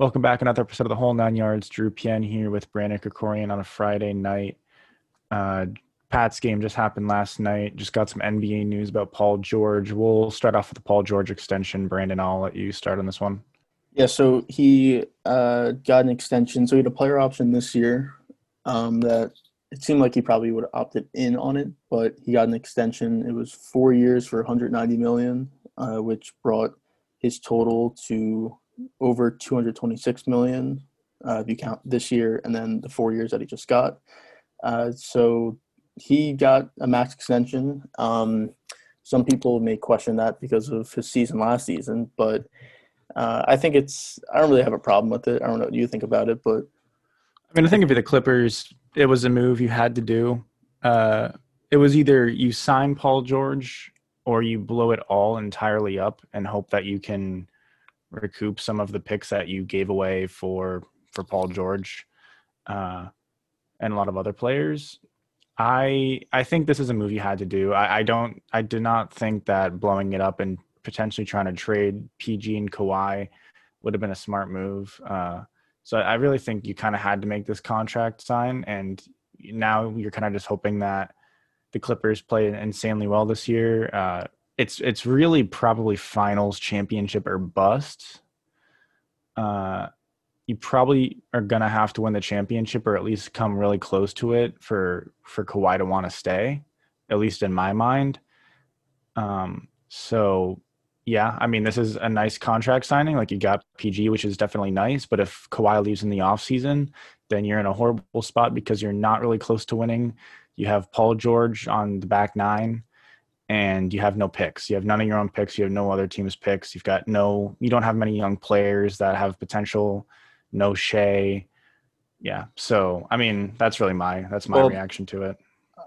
Welcome back. Another episode of the Whole Nine Yards. Drew Pien here with Brandon Krikorian on a Friday night. Uh, Pat's game just happened last night. Just got some NBA news about Paul George. We'll start off with the Paul George extension. Brandon, I'll let you start on this one. Yeah, so he uh, got an extension. So he had a player option this year um, that it seemed like he probably would have opted in on it, but he got an extension. It was four years for 190 million, uh, which brought his total to over 226 million uh, if you count this year and then the four years that he just got. Uh, so he got a max extension. Um, some people may question that because of his season last season, but uh, I think it's. I don't really have a problem with it. I don't know what you think about it, but I mean, I think if the Clippers, it was a move you had to do. Uh, it was either you sign Paul George or you blow it all entirely up and hope that you can recoup some of the picks that you gave away for for Paul George uh, and a lot of other players. I I think this is a move you had to do. I, I don't I do not think that blowing it up and potentially trying to trade PG and Kawhi would have been a smart move. Uh, so I really think you kind of had to make this contract sign, and now you're kind of just hoping that the Clippers play insanely well this year. Uh, it's it's really probably finals championship or bust. Uh, you probably are gonna have to win the championship or at least come really close to it for for Kawhi to want to stay, at least in my mind. Um, so yeah, I mean this is a nice contract signing. Like you got PG, which is definitely nice. But if Kawhi leaves in the offseason, then you're in a horrible spot because you're not really close to winning. You have Paul George on the back nine and you have no picks. You have none of your own picks. You have no other team's picks. You've got no, you don't have many young players that have potential. No Shai. Yeah. So, I mean, that's really my, that's my well, reaction to it.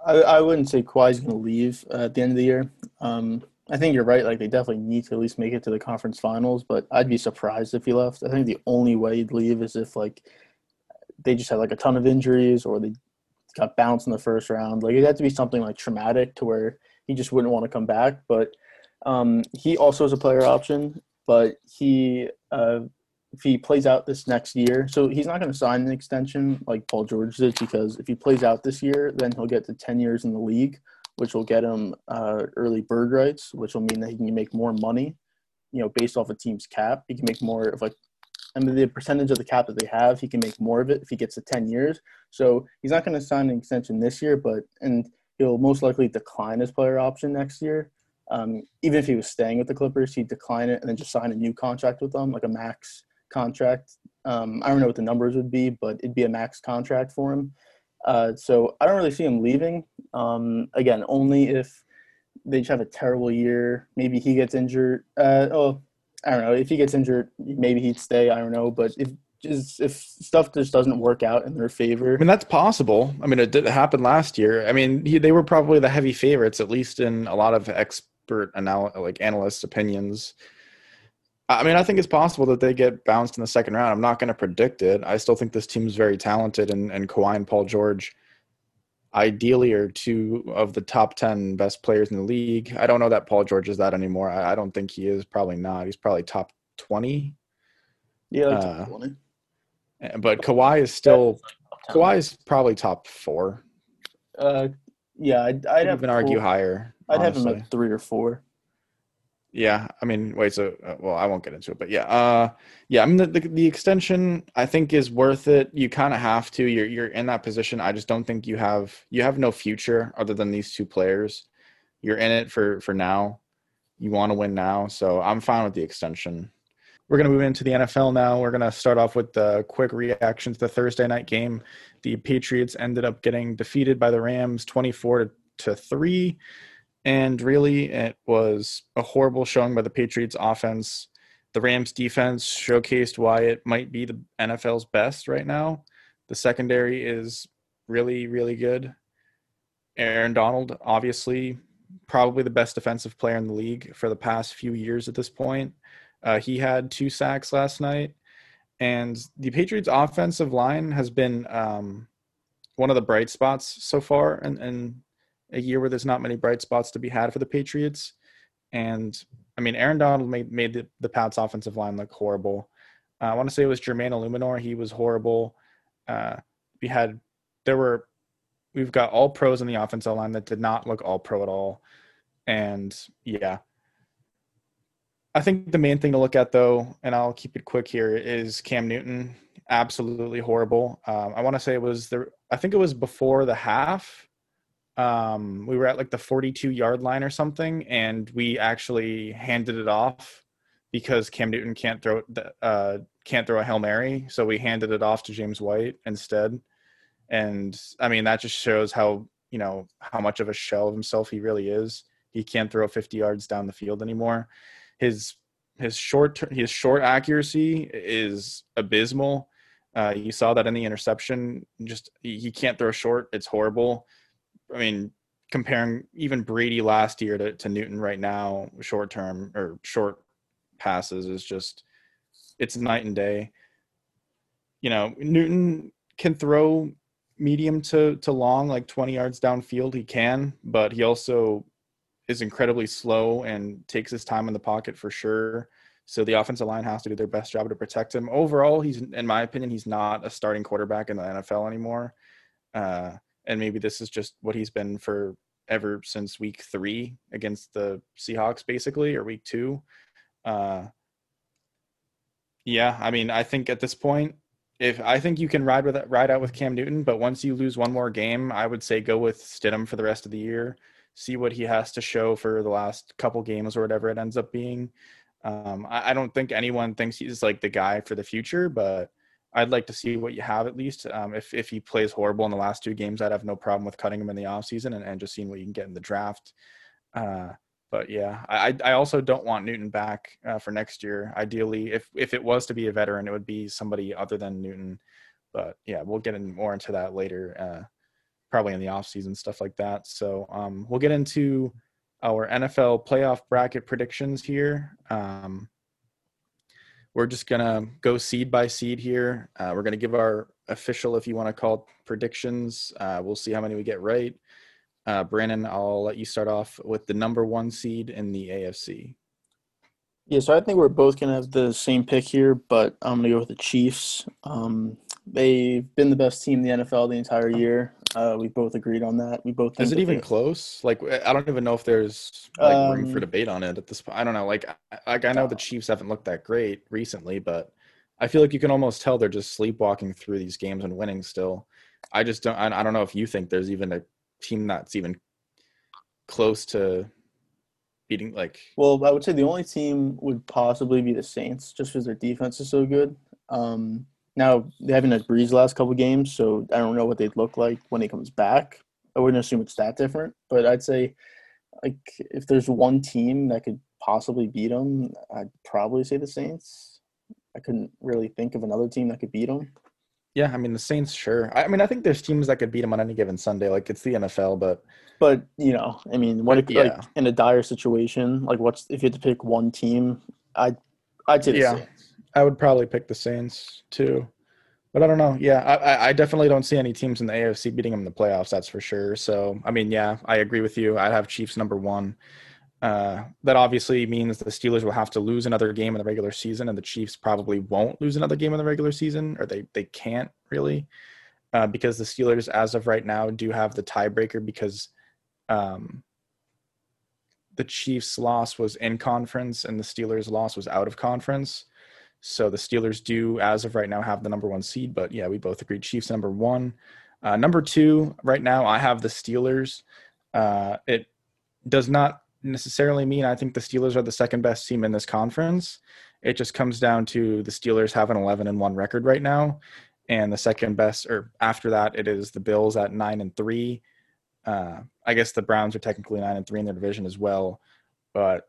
I, I wouldn't say Kawhi's going to leave uh, at the end of the year. Um, I think you're right. Like they definitely need to at least make it to the conference finals, but I'd be surprised if he left. I think the only way he'd leave is if like they just had like a ton of injuries or they got bounced in the first round. Like it had to be something like traumatic to where he just wouldn't want to come back. But um, he also has a player option, but he uh, if he plays out this next year, so he's not going to sign an extension like Paul George did because if he plays out this year, then he'll get to ten years in the league, which will get him uh, early bird rights, which will mean that he can make more money. You know, based off a team's cap, he can make more of like I mean, the percentage of the cap that they have, he can make more of it if he gets to 10 years. So he's not going to sign an extension this year, but, and he'll most likely decline his player option next year. Um, even if he was staying with the Clippers, he'd decline it and then just sign a new contract with them, like a max contract. Um, I don't know what the numbers would be, but it'd be a max contract for him. Uh, so I don't really see him leaving. Um, again, only if they just have a terrible year. Maybe he gets injured. Uh, oh, I don't know. If he gets injured, maybe he'd stay. I don't know. But if just if stuff just doesn't work out in their favor. I mean, that's possible. I mean, it did happen last year. I mean, he, they were probably the heavy favorites, at least in a lot of expert anal- like analysts' opinions. I mean, I think it's possible that they get bounced in the second round. I'm not going to predict it. I still think this team's very talented, and, and Kawhi and Paul George ideally are two of the top 10 best players in the league. I don't know that Paul George is that anymore. I, I don't think he is. Probably not. He's probably top 20. Yeah, uh, 20 but Kawhi is still Kawhi is probably top four. Uh, yeah, I'd, I'd have even argue higher. I'd honestly. have him at three or four. Yeah, I mean, wait. So, uh, well, I won't get into it, but yeah, uh, yeah. I mean, the, the, the extension I think is worth it. You kind of have to. You're you're in that position. I just don't think you have you have no future other than these two players. You're in it for for now. You want to win now, so I'm fine with the extension. We're going to move into the NFL now. We're going to start off with the quick reaction to the Thursday night game. The Patriots ended up getting defeated by the Rams 24 to 3. And really, it was a horrible showing by the Patriots offense. The Rams defense showcased why it might be the NFL's best right now. The secondary is really, really good. Aaron Donald, obviously, probably the best defensive player in the league for the past few years at this point. Uh, he had two sacks last night, and the Patriots' offensive line has been um, one of the bright spots so far, and, a year where there's not many bright spots to be had for the Patriots. And I mean, Aaron Donald made made the, the Pats' offensive line look horrible. Uh, I want to say it was Jermaine Eluemunor. He was horrible. Uh, we had there were we've got all pros in the offensive line that did not look all pro at all. And yeah, I think the main thing to look at though, and I'll keep it quick here, is Cam Newton. Absolutely horrible. Um, I want to say it was the I think it was before the half. Um, we were at like the 42 yard line or something, and we actually handed it off because Cam Newton can't throw uh, can't throw a hail mary, so we handed it off to James White instead. And I mean that just shows how you know how much of a shell of himself he really is. He can't throw 50 yards down the field anymore. His his short his short accuracy is abysmal. Uh, you saw that in the interception. Just he, can't throw short. It's horrible. I mean, comparing even Brady last year to, to Newton right now, short term or short passes is just it's night and day. You know, Newton can throw medium to to long, like 20 yards downfield. He can, but he also is incredibly slow and takes his time in the pocket for sure. So the offensive line has to do their best job to protect him. Overall, he's in my opinion, he's not a starting quarterback in the NFL anymore. Uh, and maybe this is just what he's been for ever since week three against the Seahawks, basically, or week two. Uh, yeah, I mean, I think at this point, if I think you can ride with ride out with Cam Newton, but once you lose one more game, I would say go with Stidham for the rest of the year. See what he has to show for the last couple games or whatever it ends up being. Um, I, I, don't think anyone thinks he's like the guy for the future, but I'd like to see what you have at least. Um, if if he plays horrible in the last two games, I'd have no problem with cutting him in the offseason and, and just seeing what you can get in the draft. Uh, but yeah, I I also don't want Newton back uh, for next year. Ideally, if if it was to be a veteran, it would be somebody other than Newton. But yeah, we'll get in more into that later, uh, probably in the off season stuff like that. So um, we'll get into our NFL playoff bracket predictions here. Um, we're just gonna go seed by seed here. Uh, we're gonna give our official, if you want to call it, predictions. Uh, we'll see how many we get right. Uh, Brandon, I'll let you start off with the number one seed in the AFC. Yeah, so I think we're both gonna have the same pick here, but I'm gonna go with the Chiefs. Um, they've been the best team in the NFL the entire year. Uh, we both agreed on that. We both is it even close? Like I don't even know if there's like um, room for um, debate on it at this point. I don't know. Like like I know the Chiefs haven't looked that great recently, but I feel like you can almost tell they're just sleepwalking through these games and winning still. I just don't. I, I don't know if you think there's even a team that's even close to beating like well i would say the only team would possibly be the saints just because their defense is so good um now they haven't had Brees the last couple games so i don't know what they'd look like when he comes back i wouldn't assume it's that different but i'd say like if there's one team that could possibly beat them i'd probably say the saints i couldn't really think of another team that could beat them yeah, I mean the Saints, sure. I mean, I think there's teams that could beat them on any given Sunday. Like it's the NFL, but but you know, I mean, what if yeah. like in a dire situation, like what's if you had to pick one team? I'd I'd say yeah, Saints. I would probably pick the Saints too, but I don't know. Yeah, I I definitely don't see any teams in the AFC beating them in the playoffs. That's for sure. So I mean, yeah, I agree with you. I'd have Chiefs number one. Uh, that obviously means the Steelers will have to lose another game in the regular season, and the Chiefs probably won't lose another game in the regular season, or they they can't really, uh, because the Steelers, as of right now, do have the tiebreaker because um, the Chiefs' loss was in conference and the Steelers' loss was out of conference. So the Steelers do, as of right now, have the number one seed. But yeah, we both agree Chiefs number one. Uh, number two, right now, I have the Steelers. Uh, it does not necessarily mean I think the Steelers are the second best team in this conference. It just comes down to the Steelers have an 11 and 1 record right now. And the second best, or after that, it is the Bills at 9 and 3. Uh, I guess the Browns are technically 9 and 3 in their division as well. But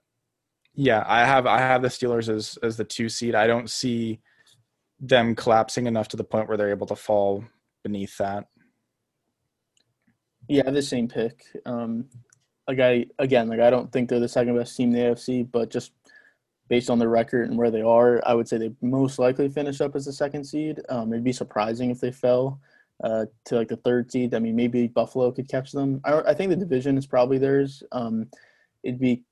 yeah, I have I have the Steelers as as the two seed. I don't see them collapsing enough to the point where they're able to fall beneath that. Yeah, the same pick. Um, like I again, like I don't think they're the second best team in the AFC, but just based on the record and where they are, I would say they most likely finish up as the second seed. Um, it'd be surprising if they fell uh, to like the third seed. I mean, maybe Buffalo could catch them. I, I think the division is probably theirs. Um, it'd be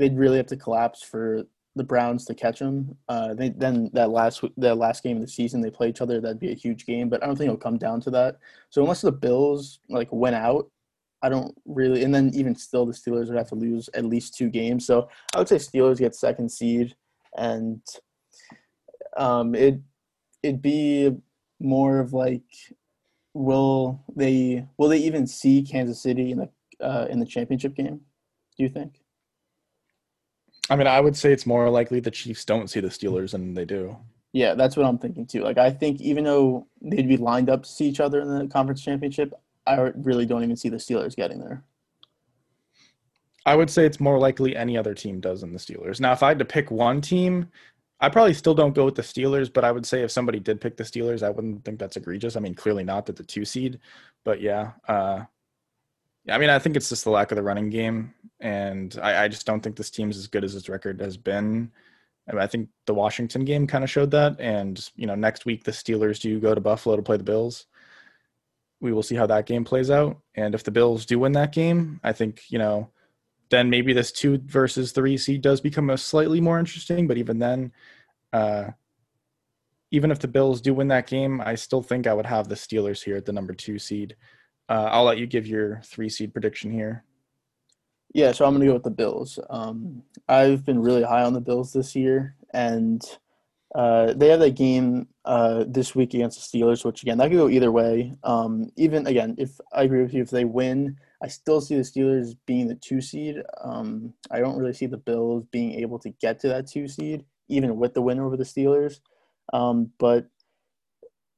they'd really have to collapse for the Browns to catch them. Uh, they, then that last that last game of the season they play each other. That'd be a huge game, but I don't think it'll come down to that. So unless the Bills like went out, I don't really. And then even still, the Steelers would have to lose at least two games. So I would say Steelers get second seed, and um, it it'd be more of like will they will they even see Kansas City in the uh, in the championship game? Do you think? I mean, I would say it's more likely the Chiefs don't see the Steelers than they do. Yeah, that's what I'm thinking too. Like, I think even though they'd be lined up to see each other in the conference championship, I really don't even see the Steelers getting there. I would say it's more likely any other team does than the Steelers. Now, if I had to pick one team, I probably still don't go with the Steelers, but I would say if somebody did pick the Steelers, I wouldn't think that's egregious. I mean, clearly not that the two seed, but yeah, uh, I mean, I think it's just the lack of the running game, and I, I just don't think this team's as good as its record has been. I, mean, I think the Washington game kind of showed that, and you know, next week the Steelers do go to Buffalo to play the Bills. We will see how that game plays out, and if the Bills do win that game, I think you know, then maybe this two versus three seed does become a slightly more interesting. But even then, uh, even if the Bills do win that game, I still think I would have the Steelers here at the number two seed. Uh, I'll let you give your three seed prediction here. Yeah, so I'm going to go with the Bills. Um, I've been really high on the Bills this year, and uh, they have that game uh, this week against the Steelers, which again that could go either way. Um, even again, if I agree with you, if they win, I still see the Steelers being the two seed. Um, I don't really see the Bills being able to get to that two seed, even with the win over the Steelers. Um, but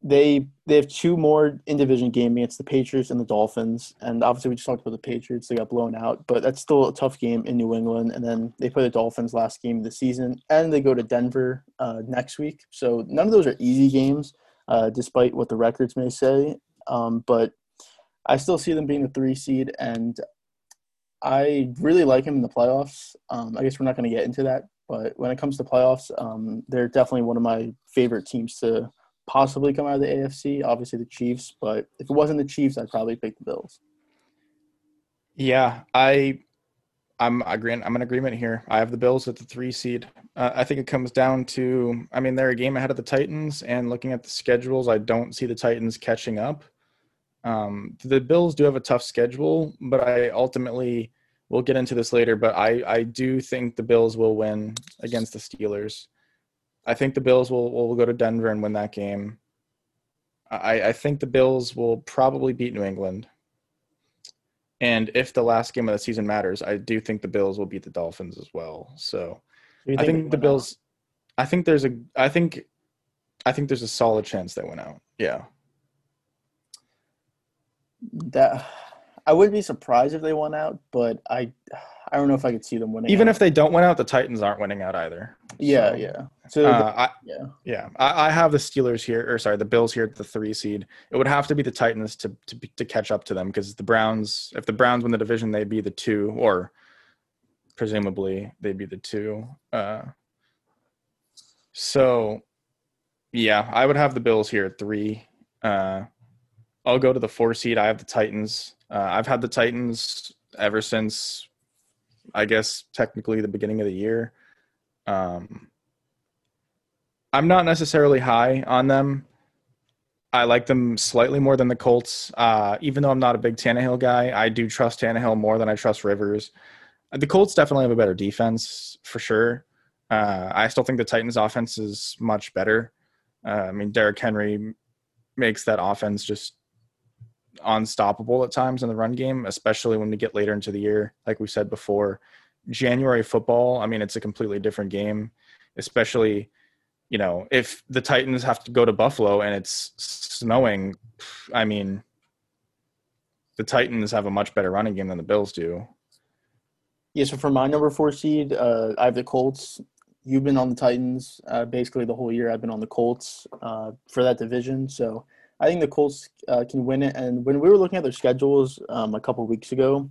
they they have two more in division game against the Patriots and the Dolphins, and obviously we just talked about the Patriots; they got blown out, but that's still a tough game in New England. And then they play the Dolphins last game of the season, and they go to Denver uh, next week. So none of those are easy games, uh, despite what the records may say. Um, but I still see them being the three seed, and I really like him in the playoffs. Um, I guess we're not going to get into that, but when it comes to playoffs, um, they're definitely one of my favorite teams to possibly come out of the AFC. Obviously, the Chiefs, but if it wasn't the Chiefs, I'd probably pick the Bills. Yeah, I, I'm agreeing. I'm in agreement here. I have the Bills at the three seed. Uh, I think it comes down to, I mean, they're a game ahead of the Titans, and looking at the schedules, I don't see the Titans catching up. Um, the Bills do have a tough schedule, but I ultimately we'll get into this later. But I I do think the Bills will win against the Steelers. I think the Bills will will go to Denver and win that game. I, I think the Bills will probably beat New England. And if the last game of the season matters, I do think the Bills will beat the Dolphins as well. So think I think the Bills out? I think there's a I think I think there's a solid chance they win out. Yeah. That I wouldn't be surprised if they won out, but I I don't know if I could see them winning. Even out. if they don't win out, the Titans aren't winning out either. Yeah, so, yeah. So uh, I, yeah, yeah. I, I, have the Steelers here, or sorry, the Bills here at the three seed. It would have to be the Titans to to, to catch up to them because the Browns, if the Browns win the division, they'd be the two, or presumably they'd be the two. Uh, so, yeah, I would have the Bills here at three. Uh, I'll go to the four seed. I have the Titans. Uh, I've had the Titans ever since I guess technically the beginning of the year. Um, I'm not necessarily high on them. I like them slightly more than the Colts. Uh, even though I'm not a big Tannehill guy, I do trust Tannehill more than I trust Rivers. The Colts definitely have a better defense for sure. Uh, I still think the Titans' offense is much better. Uh, I mean, Derrick Henry makes that offense just unstoppable at times in the run game, especially when we get later into the year. Like we said before, January football, I mean, it's a completely different game, especially, you know, if the Titans have to go to Buffalo and it's snowing, I mean, the Titans have a much better running game than the Bills do. Yeah, so for my number four seed, uh, I have the Colts. You've been on the Titans uh, basically the whole year. I've been on the Colts uh, for that division. So I think the Colts uh, can win it. And when we were looking at their schedules um, a couple weeks ago,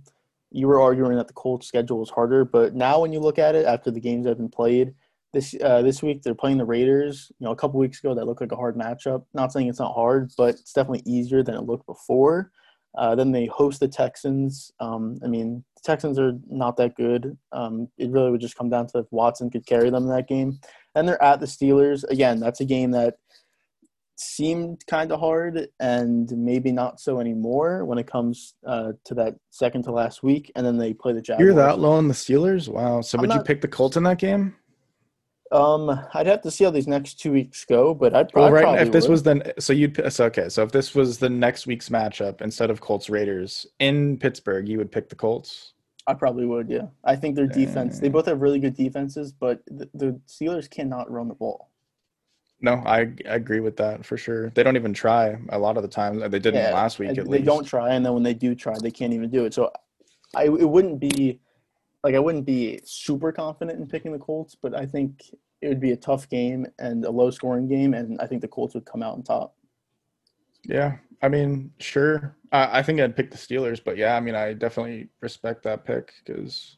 you were arguing that the Colts schedule was harder. But now, when you look at it after the games have been played this uh, this week, they're playing the Raiders. You know, a couple weeks ago that looked like a hard matchup. Not saying it's not hard, but it's definitely easier than it looked before. Uh, then they host the Texans. Um, I mean, the Texans are not that good. Um, it really would just come down to if Watson could carry them in that game. And they're at the Steelers again. That's a game that seemed kind of hard and maybe not so anymore when it comes uh, to that second to last week. And then they play the Jaguars. You're that low on the Steelers? Wow. So I'm would you pick the Colts in that game? Um, I'd have to see how these next two weeks go, but I'd, Well, I'd right. probably If this would. was then, so you'd so okay. So if this was the next week's matchup instead of Colts Raiders in Pittsburgh, you would pick the Colts. I probably would. Yeah, I think their defense. They both have really good defenses, but the, the Steelers cannot run the ball. No, I, I agree with that for sure. They don't even try a lot of the time. Uh, they didn't Yeah, last week they least. don't try, and then when they do try, they can't even do it. So, I it wouldn't be like I wouldn't be super confident in picking the Colts, but I think it would be a tough game and a low scoring game, and I think the Colts would come out on top. Yeah, I mean, sure. I, I think I'd pick the Steelers, but yeah, I mean, I definitely respect that pick because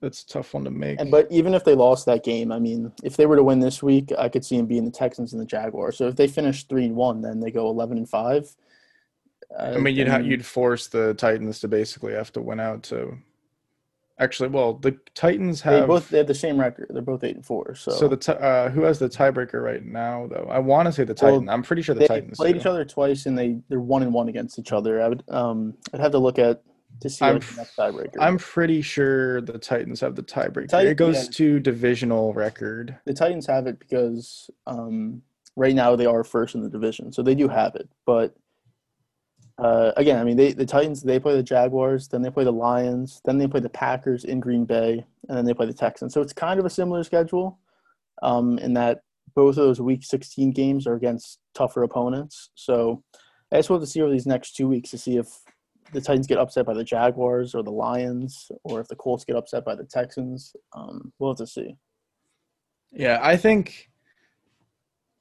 that's a tough one to make. And but even if they lost that game, I mean, if they were to win this week, I could see them being the Texans and the Jaguars. So if they finish three and one, then they go eleven and five. Uh, I mean, you'd ha- you'd force the Titans to basically have to win out to. Actually, well, the Titans have they both they have the same record. They're both eight and four. So, So the ti- uh, who has the tiebreaker right now though? I want to say the Well, Titan. I'm pretty sure the they Titans. played do. each other twice, and they they're one and one against each other. I would um I'd have to look at to see I'm the next tiebreaker. I'm pretty sure the Titans have the tiebreaker. It goes yeah. to divisional record. the Titans have it because um right now they are first in the division, so they do have it. But uh, again, I mean, they the Titans they play the Jaguars, then they play the Lions, then they play the Packers in Green Bay, and then they play the Texans. So it's kind of a similar schedule, um, in that both of those Week 16 games are against tougher opponents. So I just want to see over these next two weeks to see if the Titans get upset by the Jaguars or the Lions, or if the Colts get upset by the Texans. Um, we'll have to see. Yeah, I think.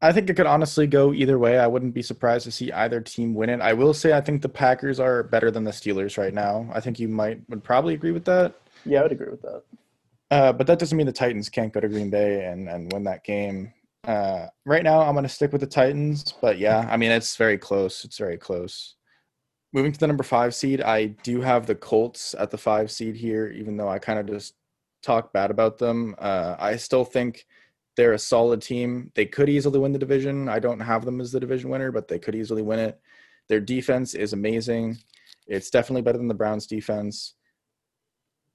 I think it could honestly go either way. I wouldn't be surprised to see either team win it. I will say I think the Packers are better than the Steelers right now. I think you might would probably agree with that. Yeah, I would agree with that. Uh, but that doesn't mean the Titans can't go to Green Bay and, and win that game. Uh, right now, I'm going to stick with the Titans. But yeah, I mean, it's very close. It's very close. Moving to the number five seed, I do have the Colts at the five seed here, even though I kind of just talk bad about them. Uh, I still think they're a solid team. They could easily win the division. I don't have them as the division winner, but they could easily win it. Their defense is amazing. It's definitely better than the Browns' defense.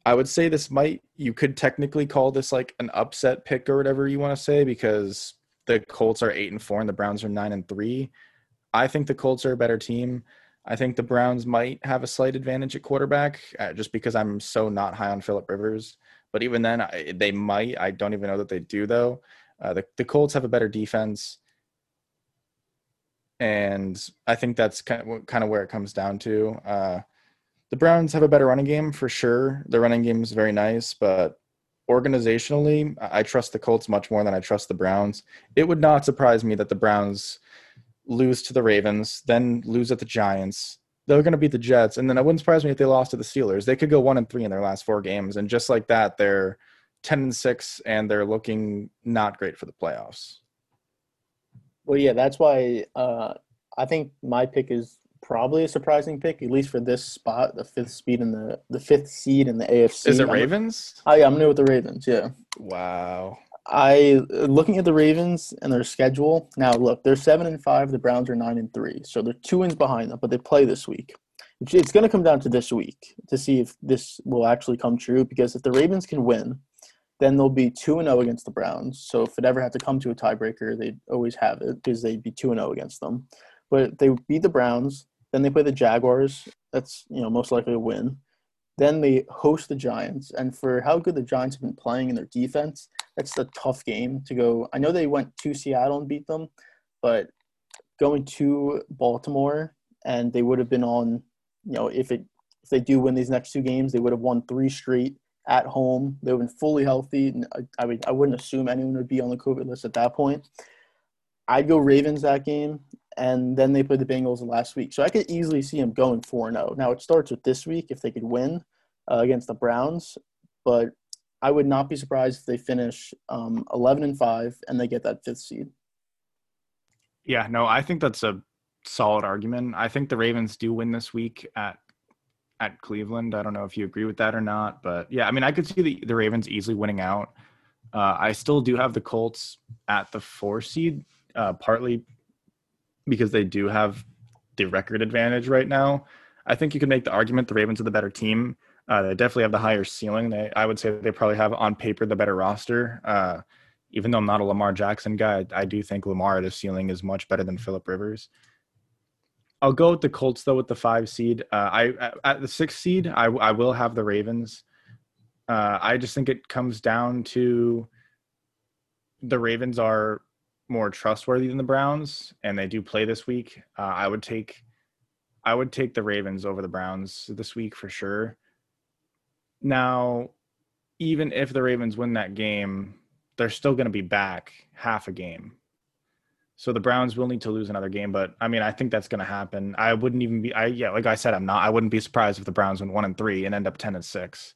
I would say this might you could technically call this like an upset pick or whatever you want to say because the Colts are 8 and 4 and the Browns are 9 and 3. I think the Colts are a better team. I think the Browns might have a slight advantage at quarterback uh, just because I'm so not high on Philip Rivers. But even then, I, they might. I don't even know that they do though. Uh, the the Colts have a better defense, and I think that's kind of kind of where it comes down to. Uh, the Browns have a better running game for sure. Their running game is very nice, but organizationally, I I trust the Colts much more than I trust the Browns. It would not surprise me that the Browns lose to the Ravens, then lose at the Giants. They're going to beat the Jets, and then it wouldn't surprise me if they lost to the Steelers. They could go one and three in their last four games, and just like that, they're ten and six, and they're looking not great for the playoffs. Well, yeah, that's why uh, I think my pick is probably a surprising pick, at least for this spot, the fifth speed in the the fifth seed in the AFC. Is it I'm- Ravens? I, I'm new with the Ravens. Yeah, Wow. I uh, looking at the Ravens and their schedule. Now, look, they're seven and five. The Browns are nine and three, so they're two wins behind them. But they play this week. It's- going to come down to this week to see if this will actually come true. Because if the Ravens can win, then they'll be two and zero against the Browns. So if it ever had to come to a tiebreaker, they'd always have it because they'd be two and zero against them. But they beat the Browns, then they play the Jaguars. That's you know most likely a win. Then they host the Giants, and for how good the Giants have been playing in their defense, that's a tough game to go. I know they went to Seattle and beat them, but going to Baltimore and they would have been on, you know, if it if they do win these next two games, they would have won three straight at home. They would have been fully healthy. And I, I would I wouldn't assume anyone would be on the COVID list at that point. I'd go Ravens that game, and then they played the Bengals last week, so I could easily see them going four and zero. Now it starts with this week if they could win uh, against the Browns, but I would not be surprised if they finish um, 11 and 5 and they get that fifth seed. Yeah, no, I think that's a solid argument. I think the Ravens do win this week at at Cleveland. I don't know if you agree with that or not, but yeah, I mean, I could see the, the Ravens easily winning out. Uh, I still do have the Colts at the four seed, uh, partly because they do have the record advantage right now. I think you can make the argument the Ravens are the better team. Uh, they definitely have the higher ceiling. They, I would say they probably have on paper the better roster. Uh, even though I'm not a Lamar Jackson guy, I, I do think Lamar at ceiling is much better than Philip Rivers. I'll go with the Colts though with the five seed. Uh, I at the six seed, I, I will have the Ravens. Uh, I just think it comes down to the Ravens are more trustworthy than the Browns, and they do play this week. Uh, I would take I would take the Ravens over the Browns this week for sure. Now, even if the Ravens win that game, they're still going to be back half a game. So the Browns will need to lose another game, but I mean, I think that's going to happen. I wouldn't even be, I yeah, like I said, I'm not. I wouldn't be surprised if the Browns went one and three and end up ten and six.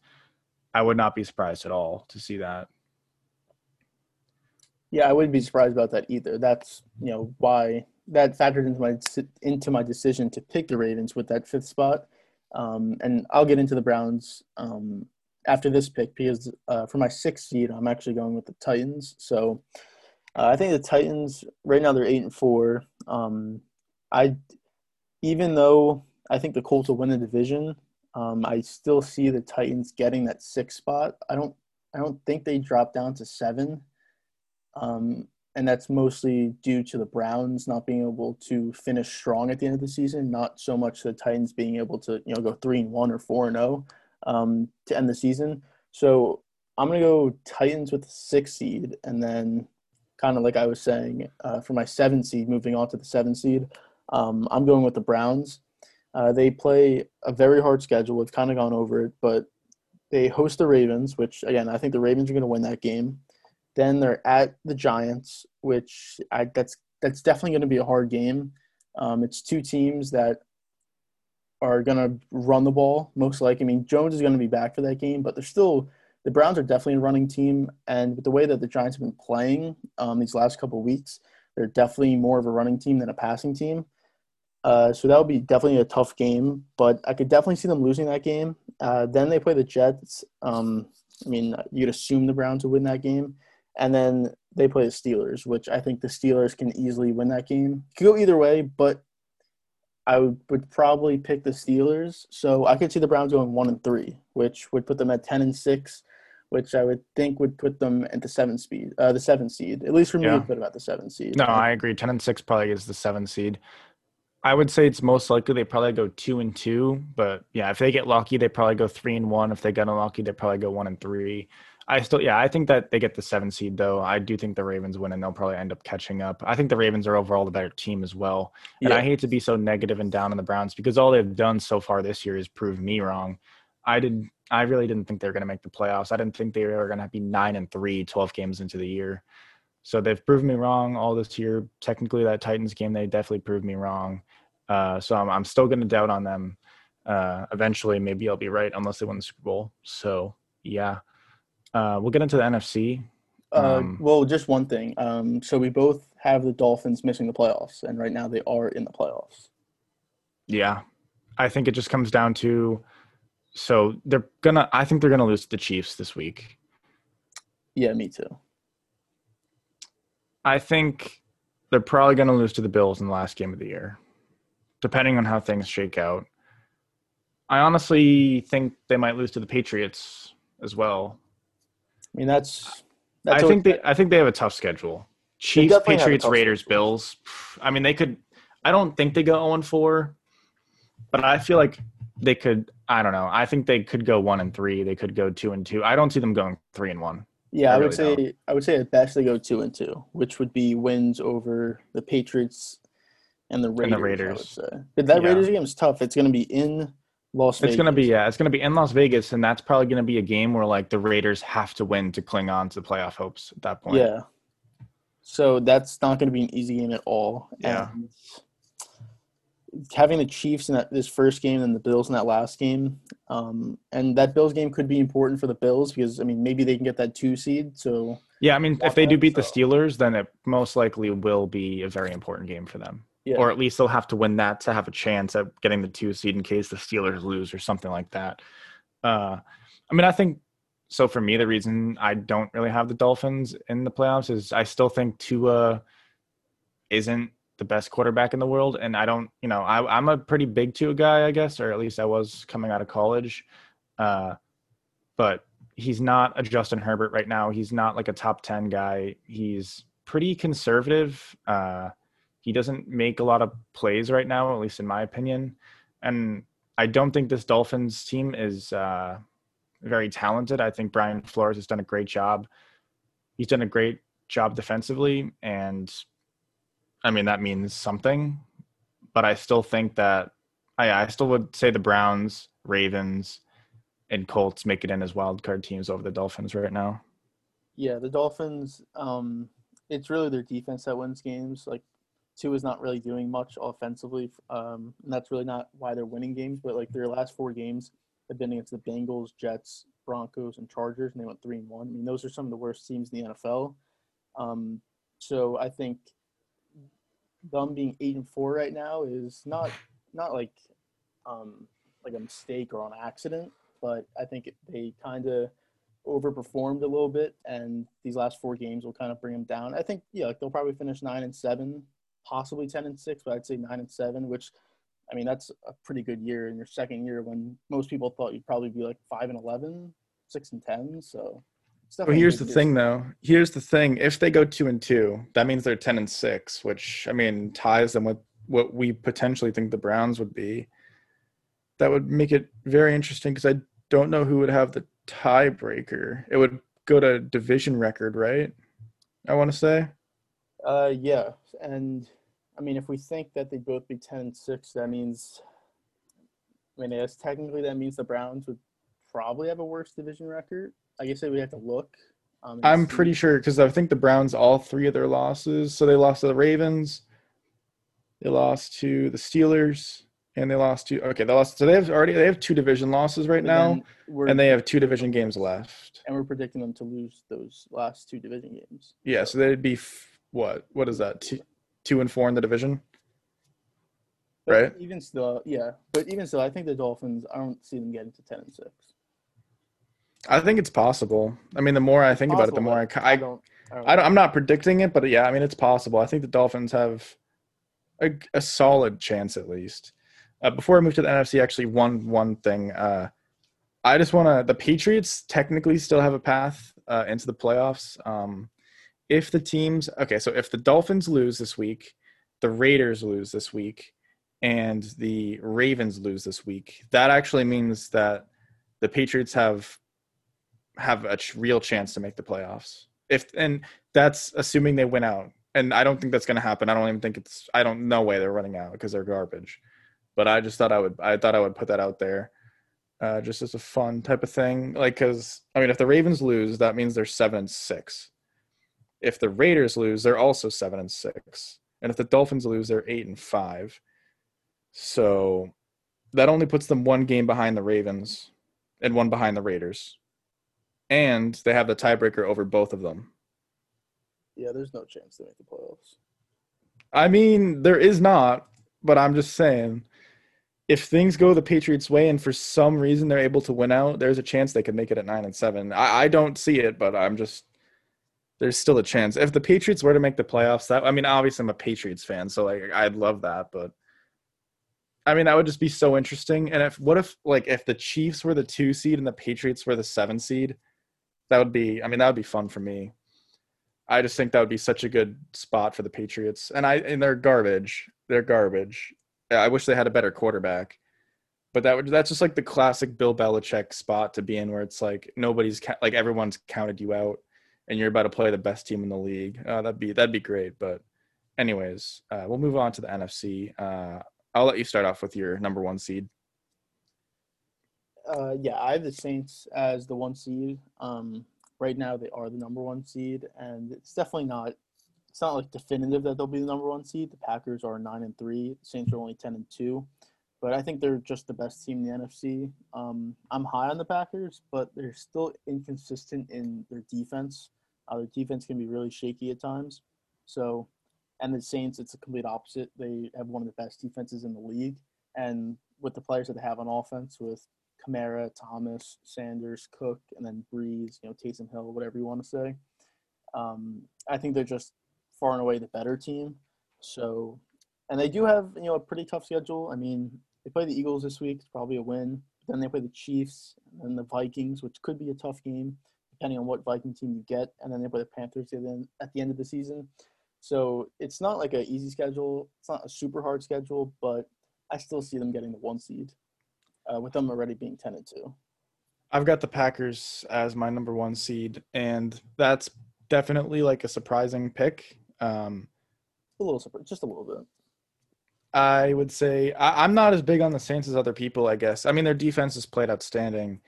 I would not be surprised at all to see that. Yeah, I wouldn't be surprised about that either. That's you know why that factored into my into my decision to pick the Ravens with that fifth spot. Um, and I'll get into the Browns um, after this pick because uh, for my sixth seed, I'm actually going with the Titans. So uh, I think the Titans right now they're eight and four. Um, I even though I think the Colts will win the division, um, I still see the Titans getting that sixth spot. I don't I don't think they drop down to seven. Um, and that's mostly due to the Browns not being able to finish strong at the end of the season, not so much the Titans being able to you know go three and one or four and zero oh, um, to end the season. So I'm gonna go Titans with the six seed, and then kind of like I was saying uh, for my seven seed, moving on to the seven seed, um, I'm going with the Browns. Uh, they play a very hard schedule. We've kind of gone over it, but they host the Ravens, which again I think the Ravens are going to win that game. Then they're at the Giants, which I, that's that's definitely going to be a hard game. Um, it's two teams that are going to run the ball most likely. I mean, Jones is going to be back for that game, but they're still the Browns are definitely a running team, and with the way that the Giants have been playing um, these last couple weeks, they're definitely more of a running team than a passing team. Uh, so that would be definitely a tough game, but I could definitely see them losing that game. Uh, then they play the Jets. Um, I mean, you'd assume the Browns would win that game and then they play the Steelers, which I think the Steelers can easily win that game. Could go either way, but I would, would probably pick the Steelers. So I could see the Browns going one and three, which would put them at ten and six, which I would think would put them at the seven speed, uh, the seven seed. At least for me, yeah. put about the seven seed. No, I agree. Ten and six probably is the seven seed. I would say it's most likely they probably go two and two, but yeah, if they get lucky, they probably go three and one. If they get unlucky, they probably go one and three. I still, yeah, I think that they get the seven seed though. I do think the Ravens win and they'll probably end up catching up. I think the Ravens are overall the better team as well. And yeah. I hate to be so negative and down on the Browns because all they've done so far this year is prove me wrong. I did, I really didn't think they were going to make the playoffs. I didn't think they were going to be nine and three, 12 games into the year. So they've proven me wrong all this year. Technically, that Titans game, they definitely proved me wrong. Uh, so I'm, I'm still going to doubt on them. Uh, eventually, maybe I'll be right unless they win the Super Bowl. So yeah, uh, we'll get into the NFC. Uh, um, uh, well, just one thing. Um, so we both have the Dolphins missing the playoffs, and right now they are in the playoffs. Yeah, I think it just comes down to. So they're gonna. I think they're gonna lose to the Chiefs this week. Yeah, me too. I think they're probably gonna lose to the Bills in the last game of the year, depending on how things shake out. I honestly think they might lose to the Patriots as well. I mean, that's. that's I think they. I think they have a tough schedule. Chiefs, Patriots, Raiders, schedule. Bills. I mean, they could. I don't think they go oh zero four, but I feel like they could. I don't know. I think they could go one and three. They could go two and two. I don't see them going three and one. Yeah, I, I really would say don't. I would say at best they go two and two, which would be wins over the Patriots and the Raiders. And the Raiders. But that yeah. Raiders game is tough. It's going to be in Las Vegas. It's gonna be yeah, it's gonna be in Las Vegas, and that's probably gonna be a game where like the Raiders have to win to cling on to the playoff hopes at that point. Yeah. So that's not gonna be an easy game at all. Yeah. And having the Chiefs in that this first game and the Bills in that last game, um, and that Bills game could be important for the Bills because I mean maybe they can get that two seed. So yeah, I mean if they do beat the Steelers, then it most likely will be a very important game for them. Yeah. or at least they'll have to win that to have a chance at getting the two seed in case the Steelers lose or something like that. Uh, I mean, I think so. For me, the reason I don't really have the Dolphins in the playoffs is I still think Tua isn't the best quarterback in the world, and I don't, you know, I, I'm a pretty big Tua guy, I guess, or at least I was coming out of college. Uh, but he's not a Justin Herbert right now. He's not like a top ten guy. He's pretty conservative. Uh, he doesn't make a lot of plays right now, at least in my opinion. And I don't think this Dolphins team is uh, very talented. I think Brian Flores has done a great job. He's done a great job defensively, and I mean that means something. But I still think that I, I still would say the Browns, Ravens, and Colts make it in as wild card teams over the Dolphins right now. Yeah, the Dolphins. Um, it's really their defense that wins games. Like Tua is not really doing much offensively, um, and that's really not why they're winning games. But like their last four games have been against the Bengals, Jets, Broncos, and Chargers, and they went three and one. I mean, those are some of the worst teams in the NFL. Um, so I think them being eight and four right now is not not like um, like a mistake or on accident, but I think they kind of overperformed a little bit, and these last four games will kind of bring them down. I think yeah, like they'll probably finish nine and seven, possibly ten and six, but I'd say nine and seven, which I mean that's a pretty good year in your second year when most people thought you'd probably be like five and 11, 6 and ten. So. Well, here's the thing, though. Here's the thing: if they go two and two, that means they're ten and six, which I mean ties them with what we potentially think the Browns would be. That would make it very interesting because I don't know who would have the tiebreaker. It would go to division record, right? I want to say. Uh, yeah, and I mean, if we think that they'd both be ten and six, that means. I mean, yes, technically that means the Browns would probably have a worse division record. I guess we have to look. Um, I'm see. pretty sure because I think the Browns all three of their losses. So they lost to the Ravens, they lost to the Steelers, and they lost to okay. They lost. So they have already they have two division losses right now, and they have two division games left. And we're predicting them to lose those last two division games. Yeah, so, so they'd be f- what? What is that? Two, two and four in the division. But right. Even still, yeah. But even still, I think the Dolphins. I don't see them getting to ten and six. I think it's possible. I mean, the more I think about it, the more I, I, I don't, I don't, I'm not predicting it, but yeah, I mean, it's possible. I think the Dolphins have a, a solid chance at least. Uh, before I move to the NFC, actually, one one thing. Uh, I just want to. The Patriots technically still have a path uh, into the playoffs. Um, if the teams, okay, so if the Dolphins lose this week, the Raiders lose this week, and the Ravens lose this week, that actually means that the Patriots have have a real chance to make the playoffs. If and that's assuming they win out. And I don't think that's going to happen. I don't even think it's I don't know way they're running out because they're garbage. But I just thought I would I thought I would put that out there. Uh, just as a fun type of thing. Like cuz I mean if the Ravens lose, that means they're 7 and 6. If the Raiders lose, they're also 7 and 6. And if the Dolphins lose, they're 8 and 5. So that only puts them one game behind the Ravens and one behind the Raiders and they have the tiebreaker over both of them. Yeah, there's no chance to make the playoffs. I mean, there is not, but I'm just saying if things go the Patriots' way and for some reason they're able to win out, there's a chance they could make it at nine and seven. I, I don't see it, but I'm just there's still a chance. If the Patriots were to make the playoffs, that I mean, obviously I'm a Patriots fan, so like I'd love that, but I mean that would just be so interesting. And if what if like if the Chiefs were the two seed and the Patriots were the seven seed? that would be I mean that would be fun for me. I just think that would be such a good spot for the Patriots. And I and they're garbage. They're garbage. I wish they had a better quarterback. But that would that's just like the classic Bill Belichick spot to be in where it's like nobody's like everyone's counted you out and you're about to play the best team in the league. Uh, that'd be that'd be great, but anyways, uh, we'll move on to the NFC. Uh, I'll let you start off with your number 1 seed. Uh, yeah, I have the Saints as the one seed. Um, right now, they are the number one seed, and it's definitely not. It's not like definitive that they'll be the number one seed. The Packers are nine and three. Saints are only ten and two, but I think they're just the best team in the NFC. Um, I'm high on the Packers, but they're still inconsistent in their defense. Uh, their defense can be really shaky at times. So And the Saints, it's a complete opposite. They have one of the best defenses in the league, and with the players that they have on offense, with Kamara, Thomas, Sanders, Cook, and then Brees, you know, Taysom Hill, whatever you want to say. Um, I think they're just far and away the better team. So, and they do have you know a pretty tough schedule. I mean, they play the Eagles this week. It's probably a win. Then they play the Chiefs and the Vikings, which could be a tough game depending on what Viking team you get. And then they play the Panthers at the end of the season. So it's not like an easy schedule. It's not a super hard schedule, but I still see them getting the one seed uh, with them already being 10 and 2. I've got the Packers as my number one seed, and that's definitely like a surprising pick. Um, a little, surprise, just a little bit. I would say I, am not as big on the Saints as other people. I guess. I mean, their defense has played outstanding.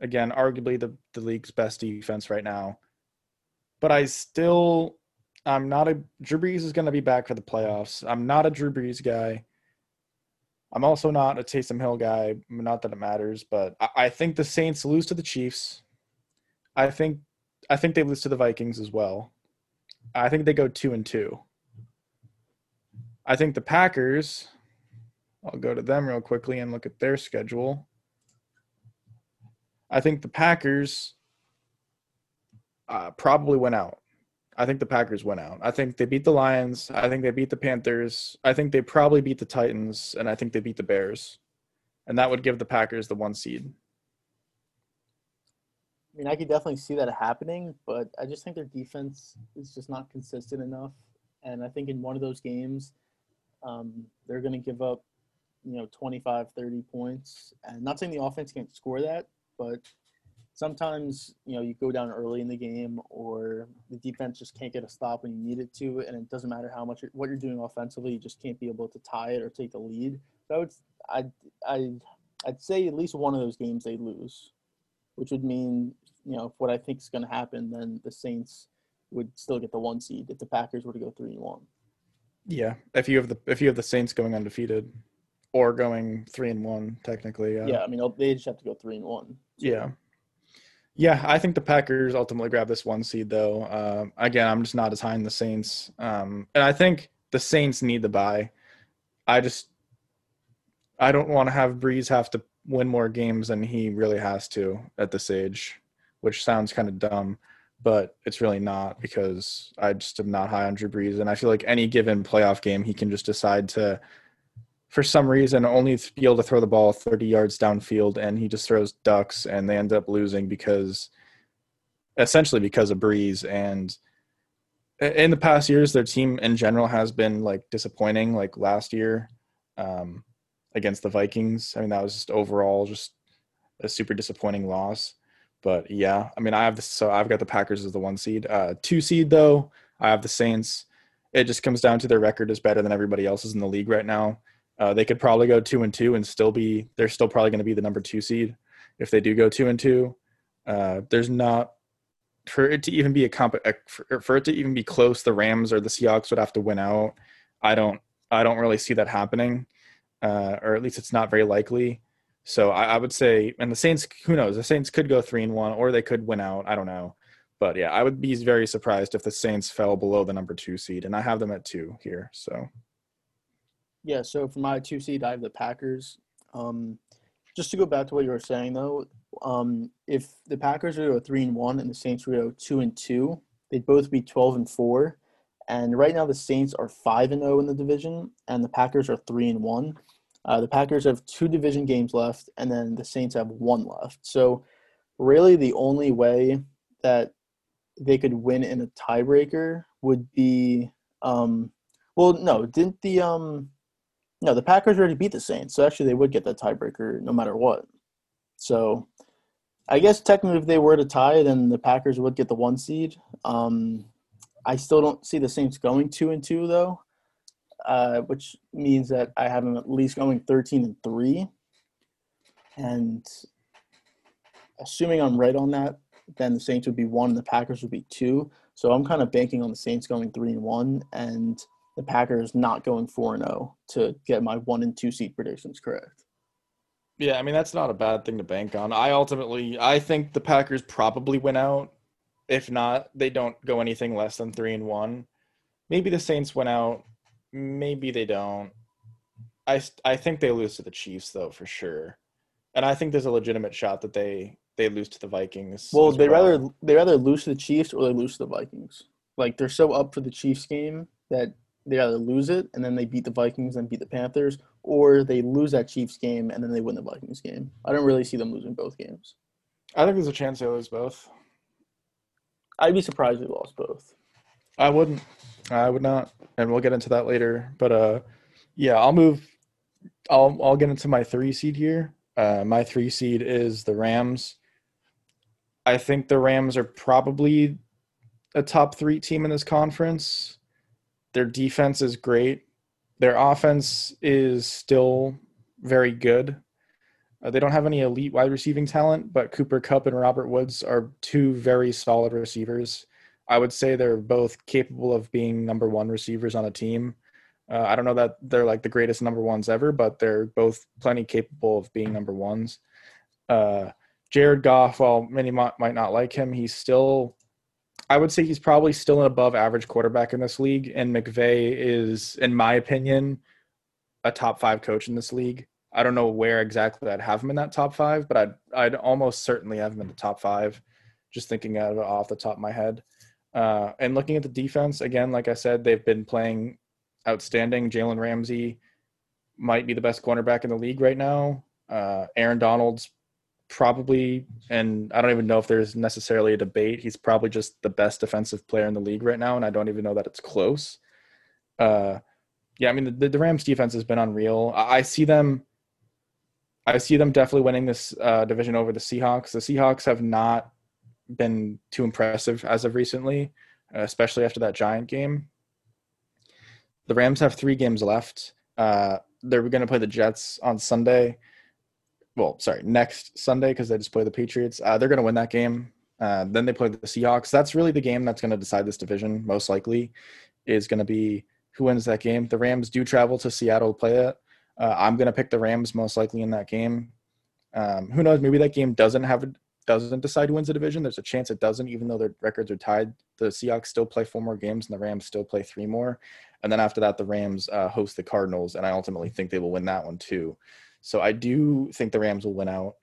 Again, arguably the the league's best defense right now. But I still, I'm not a Drew Brees is going to be back for the playoffs. I'm not a Drew Brees guy. I'm also not a Taysom Hill guy. Not that it matters, but I, I think the Saints lose to the Chiefs. I think I think they lose to the Vikings as well. I think they go two and two. I think the Packers, I'll go to them real quickly and look at their schedule. I think the Packers uh, probably went out. I think the Packers went out. I think they beat the Lions. I think they beat the Panthers. I think they probably beat the Titans, and I think they beat the Bears, and that would give the Packers the one seed. I mean, I could definitely see that happening, but I just think their defense is just not consistent enough. And I think in one of those games, um, they're going to give up, you know, 25, 30 points. And not saying the offense can't score that, but sometimes, you know, you go down early in the game or the defense just can't get a stop when you need it to. And it doesn't matter how much, what you're doing offensively, you just can't be able to tie it or take the lead. So it's, I'd, I'd, I'd say at least one of those games they lose, which would mean, you know, what I think is going to happen, then the Saints would still get the one seed if the Packers were to go three and one. Yeah, if you have the if you have the Saints going undefeated, or going three and one technically. Yeah, yeah I mean oh, they just have to go three and one. Yeah, yeah. I think the Packers ultimately grab this one seed though. Uh, again, I'm just not as high in the Saints, um, and I think the Saints need the bye. I just I don't want to have Brees have to win more games than he really has to at this age, which sounds kind of dumb but it's really not because I just am not high on Drew Brees. And I feel like any given playoff game, he can just decide to, for some reason, only be able to throw the ball 30 yards downfield and he just throws ducks and they end up losing because, essentially, because of Brees And in the past years, their team in general has been like disappointing, like last year um, against the Vikings. I mean, that was just overall just a super disappointing loss. But yeah, I mean, I have the so I've got the Packers as the one seed. Uh, two seed though, I have the Saints. It just comes down to their record is better than everybody else's in the league right now. Uh, they could probably go two and two and still be. They're still probably going to be the number two seed if they do go two and two. Uh, there's not for it to even be a comp for, for it to even be close. The Rams or the Seahawks would have to win out. I don't. I don't really see that happening, uh, or at least it's not very likely. So I, I, would say, and the Saints, who knows? The Saints could go three and one, or they could win out. I don't know, but yeah, I would be very surprised if the Saints fell below the number two seed, and I have them at two here. So yeah, so for my two seed, I have the Packers. Um, just to go back to what you were saying though, um, if the Packers were to go three and one and the Saints were to go two and two, they'd both be twelve and four. And right now the Saints are five and zero oh in the division, and the Packers are three and one. Uh, the Packers have two division games left, and then the Saints have one left. So, really, the only way that they could win in a tiebreaker would be, um, well, no, didn't the um, no, the Packers already beat the Saints, so actually they would get that tiebreaker no matter what. So, I guess technically, if they were to tie, then the Packers would get the one seed. Um, I still don't see the Saints going two and two though uh, which means that I have them at least going 13 and 3. And assuming I'm right on that, then the Saints would be one and the Packers would be two. So I'm kind of banking on the Saints going three and one and the Packers not going four and zero oh to get my one and two seat predictions correct. Yeah, I mean that's not a bad thing to bank on. I ultimately I think the Packers probably win out. If not, they don't go anything less than three and one. maybe the Saints went out. Maybe they don't. I I think they lose to the Chiefs though for sure, and I think there's a legitimate shot that they they lose to the Vikings. Well, they rather they rather lose to the Chiefs or they lose to the Vikings. Like they're so up for the Chiefs game that they either lose it and then they beat the Vikings and beat the Panthers, or they lose that Chiefs game and then they win the Vikings game. I don't really see them losing both games. I think there's a chance they lose both. I'd be surprised if they lost both. I wouldn't. I would not, and we'll get into that later. But uh, yeah, I'll move. I'll I'll get into my three seed here. Uh, my three seed is the Rams. I think the Rams are probably a top three team in this conference. Their defense is great. Their offense is still very good. Uh, they don't have any elite wide receiving talent, but Cooper Kupp and Robert Woods are two very solid receivers. I would say they're both capable of being number one receivers on a team. Uh, I don't know that they're like the greatest number ones ever, but they're both plenty capable of being number ones. Uh, Jared Goff, while many might, might not like him, he's still, I would say he's probably still an above average quarterback in this league. And McVay is, in my opinion, a top five coach in this league. I don't know where exactly I'd have him in that top five, but I'd I'd almost certainly have him in the top five, just thinking of it off the top of my head. Uh, and looking at the defense again, like I said, they've been playing outstanding. Jalen Ramsey might be the best cornerback in the league right now. Uh, Aaron Donald's probably, and I don't even know if there's necessarily a debate. He's probably just the best defensive player in the league right now, and I don't even know that it's close. Uh, yeah, I mean the, the Rams defense has been unreal. I, see them I see them definitely winning this uh, division over the Seahawks. The Seahawks have not been too impressive as of recently, especially after that Giant game. The Rams have three games left. Uh, they're going to play the Jets on Sunday. Well, sorry, next Sunday because they just play the Patriots. Uh, they're going to win that game. Uh, then they play the Seahawks. That's really the game that's going to decide this division. Most likely, is going to be who wins that game. The Rams do travel to Seattle to play it. Uh, I'm going to pick the Rams most likely in that game. Um, who knows? Maybe that game doesn't have a, doesn't decide who wins the division. There's a chance it doesn't, even though their records are tied. The Seahawks still play four more games, and the Rams still play three more. And then after that, the Rams uh, host the Cardinals, and I ultimately think they will win that one too. So I do think the Rams will win out.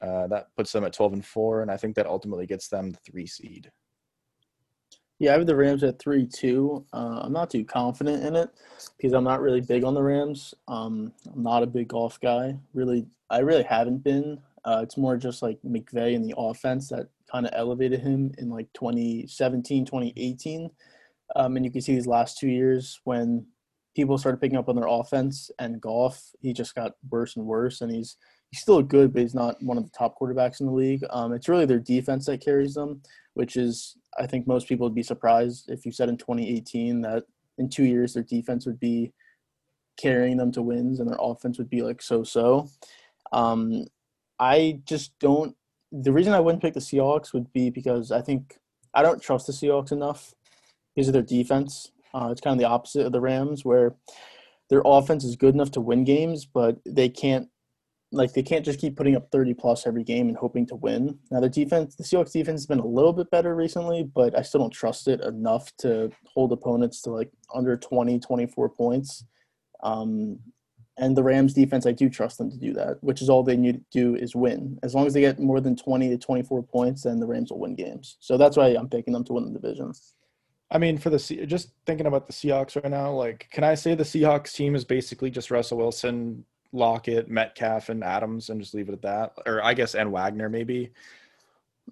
Uh, that puts them at 12 and four, and I think that ultimately gets them the three seed. Yeah, I have the Rams at three two. Uh, I'm not too confident in it because I'm not really big on the Rams. Um, I'm not a big Goff guy. Really, I really haven't been. Uh, it's more just like McVay and the offense that kind of elevated him in like 2017, 2018. Um, and you can see these last two years when people started picking up on their offense and Goff, he just got worse and worse. And he's he's still good, but he's not one of the top quarterbacks in the league. Um, it's really their defense that carries them, which is I think most people would be surprised if you said in 2018 that in two years their defense would be carrying them to wins and their offense would be like so-so. Um, I just don't. The reason I wouldn't pick the Seahawks would be because I think I don't trust the Seahawks enough because of their defense. Uh, it's kind of the opposite of the Rams, where their offense is good enough to win games, but they can't like they can't just keep putting up 30 plus every game and hoping to win. Now the defense, the Seahawks defense has been a little bit better recently, but I still don't trust it enough to hold opponents to like under 20, 24 points. Um, and the Rams defense, I do trust them to do that, which is all they need to do is win. As long as they get more than 20 to 24 points, then the Rams will win games. So that's why I'm picking them to win the division. I mean, for the just thinking about the Seahawks right now, like, can I say the Seahawks team is basically just Russell Wilson Lockett, Metcalf, and Adams, and just leave it at that. Or I guess and Wagner maybe.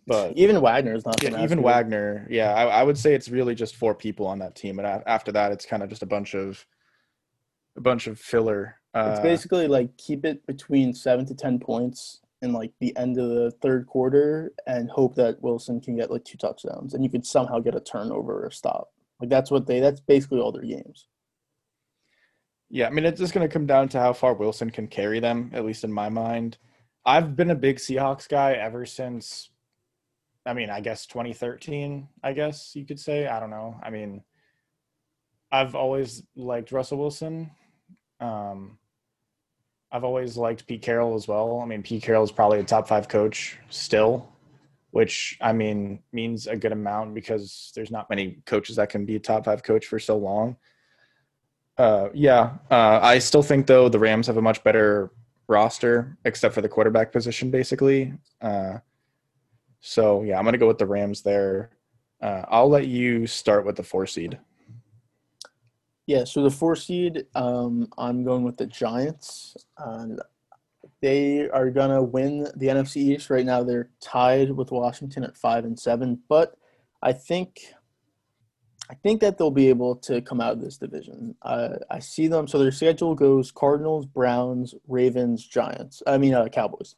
But even Wagner is not. Yeah, even Wagner. Yeah, I, I, would say it's really just four people on that team, and after that, it's kind of just a bunch of a bunch of filler. Uh, it's basically like keep it between seven to ten points in like the end of the third quarter, and hope that Wilson can get like two touchdowns, and you could somehow get a turnover or stop. Like that's what they. That's basically all their games. Yeah, I mean, it's just going to come down to how far Wilson can carry them, at least in my mind. I've been a big Seahawks guy ever since, I mean, I guess 2013, I guess you could say. I don't know. I mean, I've always liked Russell Wilson. Um, I've always liked Pete Carroll as well. I mean, Pete Carroll is probably a top five coach still. which I mean means a good amount because there's not many coaches that can be a top five coach for so long. Uh, yeah, uh, I still think though the Rams have a much better roster, except for the quarterback position, basically. Uh, so yeah, I'm gonna go with the Rams there. Uh, I'll let you start with the four seed. Yeah, so the four seed, um, I'm going with the Giants. Uh, they are gonna win the NFC East right now. They're tied with Washington at five and seven, but I think I think that they'll be able to come out of this division. Uh, I see them. So their schedule goes Cardinals, Browns, Ravens, Giants. I mean uh, Cowboys.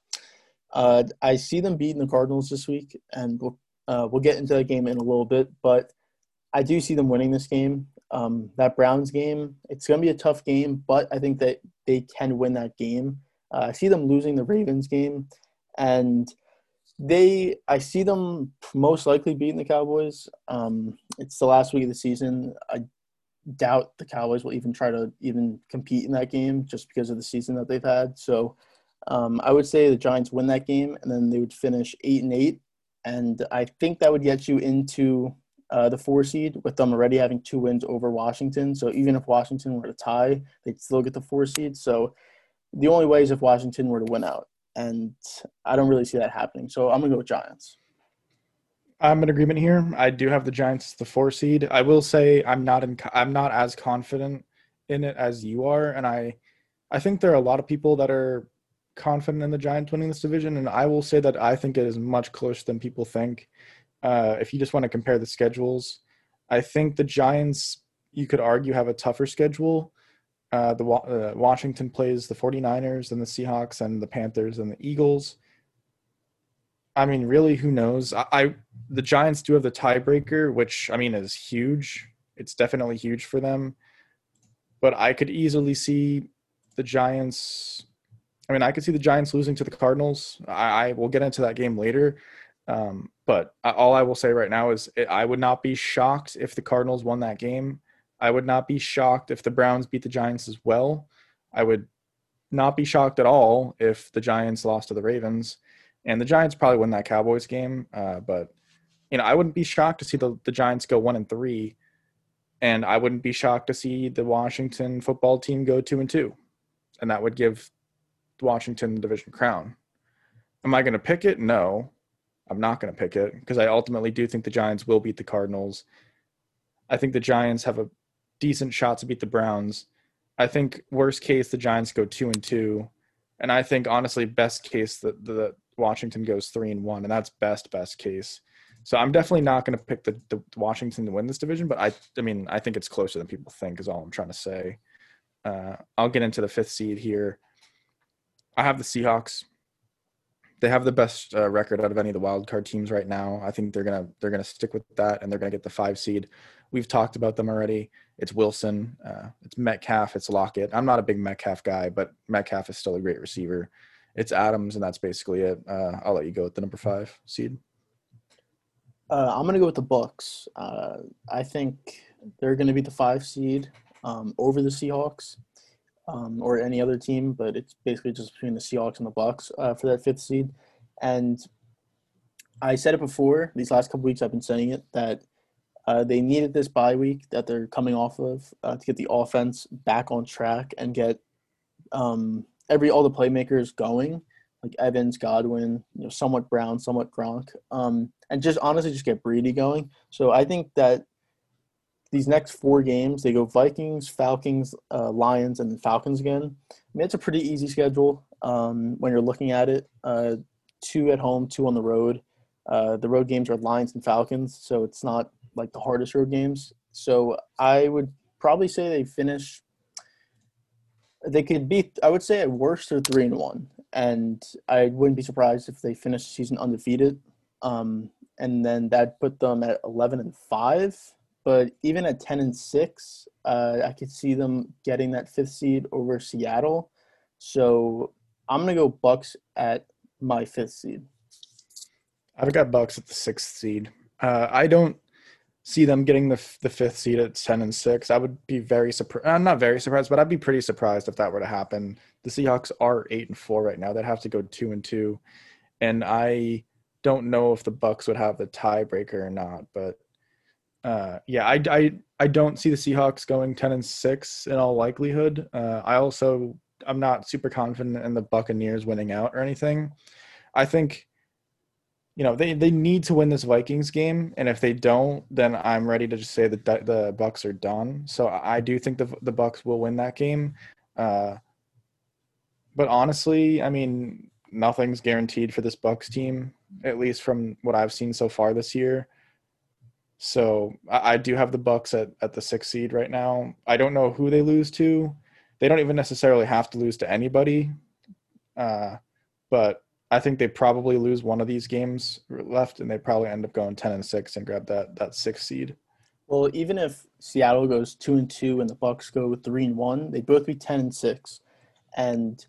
Uh, I see them beating the Cardinals this week, and we'll uh, we'll get into that game in a little bit. But I do see them winning this game. Um, that Browns game, it's going to be a tough game, but I think that they can win that game. Uh, I see them losing the Ravens game, and they I see them most likely beating the Cowboys. Um, it's the last week of the season. I doubt the Cowboys will even try to even compete in that game just because of the season that they've had. So um, I would say the Giants win that game, and then they would finish eight and eight, and I think that would get you into uh, the four seed with them already having two wins over Washington. So even if Washington were to tie, they'd still get the four seed. So the only way is if Washington were to win out and I don't really see that happening. So I'm gonna go with Giants. I'm in agreement here. I do have the Giants the four seed. I will say I'm not in. I'm not as confident in it as you are, and I, I think there are a lot of people that are confident in the Giants winning this division, and I will say that I think it is much closer than people think. Uh, if you just want to compare the schedules, I think the Giants, you could argue, have a tougher schedule uh, the uh, Washington plays the 49ers and the Seahawks and the Panthers and the Eagles. I mean, really, who knows? I, I the Giants do have the tiebreaker, which I mean is huge. It's definitely huge for them. But I could easily see the Giants. I mean, I could see the Giants losing to the Cardinals. I, I will get into that game later. Um, but all I will say right now is I would not be shocked if the Cardinals won that game. I would not be shocked if the Browns beat the Giants as well. I would not be shocked at all if the Giants lost to the Ravens. And the Giants probably win that Cowboys game. Uh, but, you know, I wouldn't be shocked to see the, the Giants go one and three. And I wouldn't be shocked to see the Washington football team go two and two. And that would give Washington the division crown. Am I going to pick it? No, I'm not going to pick it because I ultimately do think the Giants will beat the Cardinals. I think the Giants have a decent shot to beat the Browns. I think worst case the Giants go two and two, and I think honestly best case that the Washington goes three and one, and that's best best case. So I'm definitely not going to pick the, the, Washington to win this division, but I I mean I think it's closer than people think is all I'm trying to say. Uh, I'll get into the fifth seed here. I have the Seahawks. They have the best uh, record out of any of the wild card teams right now. I think they're gonna they're gonna stick with that, and they're gonna get the five seed. We've talked about them already. It's Wilson, uh, it's Metcalf, it's Lockett. I'm not a big Metcalf guy, but Metcalf is still a great receiver. It's Adams, and that's basically it. Uh, I'll let you go with the number five seed. Uh, I'm gonna go with the Bucks. Uh, I think they're gonna be the five seed um, over the Seahawks um, or any other team, but it's basically just between the Seahawks and the Bucks uh, for that fifth seed. And I said it before; these last couple weeks, I've been saying it that uh, they needed this bye week that they're coming off of uh, to get the offense back on track and get um, every all the playmakers going, like Evans, Godwin, you know, somewhat Brown, somewhat Gronk, um, and just honestly just get Brady going. So I think that these next four games they go Vikings, Falcons, uh, Lions, and Falcons again. I mean, it's a pretty easy schedule um, when you're looking at it. Uh, two at home, two on the road. Uh, the road games are Lions and Falcons, so it's not like the hardest road games. So I would probably say they finish. They could be. I would say at worst they're three and one, and I wouldn't be surprised if they finish the season undefeated. Um, and then that put them at eleven and five. But even at ten and six, uh, I could see them getting that fifth seed over Seattle. So I'm gonna go Bucks at my fifth seed. I've got Bucks at the sixth seed. Uh, I don't see them getting the the fifth seed at ten and six. I would be very surprised. I'm not very surprised, but I'd be pretty surprised if that were to happen. The Seahawks are eight and four right now. They'd have to go two and two, and I don't know if the Bucks would have the tiebreaker or not, but uh, yeah, I, I I don't see the Seahawks going ten and six in all likelihood. Uh, I also I'm not super confident in the Buccaneers winning out or anything. I think you know they they need to win this Vikings game, and if they don't, then I'm ready to just say that the, the Bucks are done. So I do think the the Bucks will win that game. Uh, but honestly, I mean, nothing's guaranteed for this Bucks team, at least from what I've seen so far this year. So I, I do have the Bucks at, at the sixth seed right now. I don't know who they lose to. They don't even necessarily have to lose to anybody. Uh, but I think they probably lose one of these games left, and they probably end up going ten and six and grab that that sixth seed. Well, even if Seattle goes two and two and the Bucks go three and one, they'd both be ten and six. And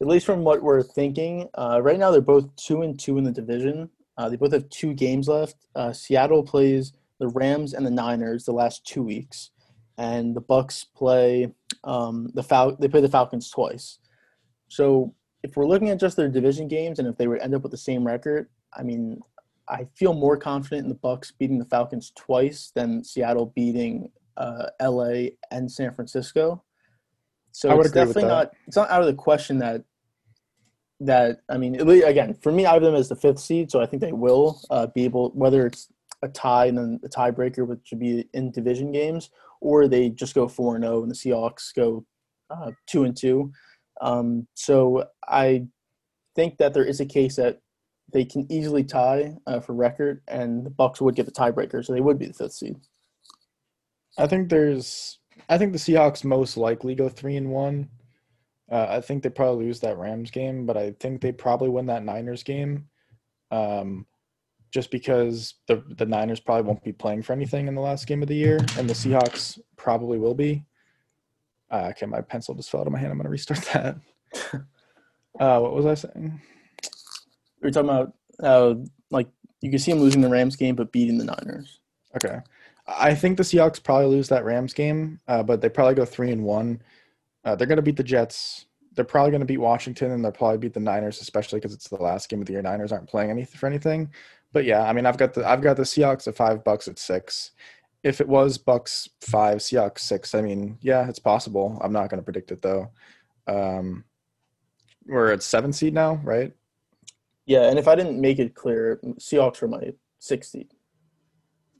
at least from what we're thinking, uh, right now they're both two and two in the division. Uh, they both have two games left. Uh, Seattle plays the Rams and the Niners the last two weeks, and the Bucks play um, the Fal- They play the Falcons twice. So if we're looking at just their division games, and if they would end up with the same record, I mean, I feel more confident in the Bucks beating the Falcons twice than Seattle beating uh, LA and San Francisco. So it's definitely not it's not out of the question that that I mean again for me I have them as the fifth seed, so I think they will uh, be able whether it's a tie and then a tiebreaker, which would be in division games, or they just go four and zero oh and the Seahawks go uh, two and two. Um, so I think that there is a case that they can easily tie uh, for record, and the Bucks would get the tiebreaker, so they would be the fifth seed. I think there's. I think the Seahawks most likely go three and one. Uh, I think they probably lose that Rams game, but I think they probably win that Niners game. Um, just because the the Niners probably won't be playing for anything in the last game of the year, and the Seahawks probably will be. Uh, okay, my pencil just fell out of my hand. I'm gonna restart that. uh, what was I saying? We are talking about uh, like you can see them losing the Rams game, but beating the Niners. Okay, I think the Seahawks probably lose that Rams game, uh, but they probably go three and one. Uh, they're gonna beat the Jets. They're probably gonna beat Washington, and they'll probably beat the Niners, especially because it's the last game of the year. Niners aren't playing anything for anything. But yeah, I mean, I've got the I've got the Seahawks at five, Bucks at six if it was Bucks five, Seahawks six, I mean, yeah, it's possible. I'm not going to predict it though. Um, we're at seven seed now, right? Yeah, and if I didn't make it clear, Seahawks are my six seed.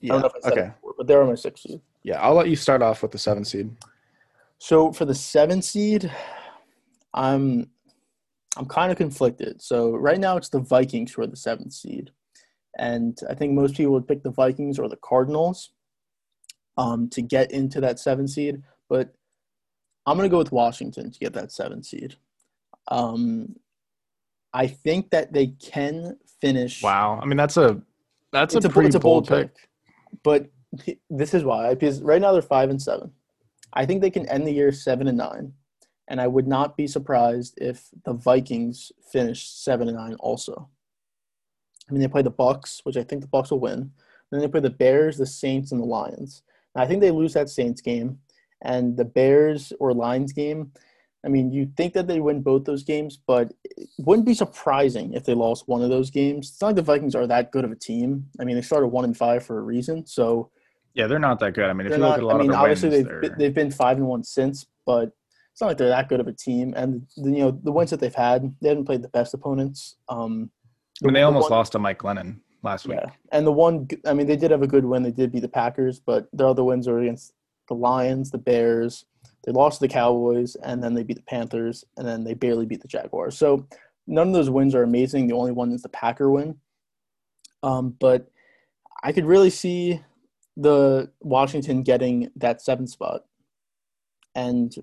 Yeah. okay. Before, but they're my six seed. Yeah, I'll let you start off with the seven seed. So for the seven seed, I'm I'm kind of conflicted. So right now it's the Vikings who are the seventh seed, and I think most people would pick the Vikings or the Cardinals um, to get into that seven seed, but I'm going to go with Washington to get that seven seed. Um, I think that they can finish. Wow, I mean that's a that's a, a pretty a bold, bold pick. pick. But this is why because right now they're five and seven. I think they can end the year seven and nine, and I would not be surprised if the Vikings finish seven and nine also. I mean, they play the Bucks, which I think the Bucks will win. Then they play the Bears, the Saints, and the Lions. I think they lose that Saints game, and the Bears or Lions game. I mean, you think that they win both those games, but it wouldn't be surprising if they lost one of those games. It's not like the Vikings are that good of a team. I mean, they started one and five for a reason. So yeah, they're not that good. I mean, if you not, at a lot I mean, of obviously wins, they've they're... they've been five and one since, but it's not like they're that good of a team. And the, you know the wins that they've had, they haven't played the best opponents. Um, I mean, they almost one, lost to Mike Glennon last week. Yeah, and the one, I mean, they did have a good win. They did beat the Packers, but their other wins were against the Lions, the Bears. They lost to the Cowboys, and then they beat the Panthers, and then they barely beat the Jaguars. So none of those wins are amazing. The only one is the Packer win. Um, but I could really see the Washington getting that seventh spot. And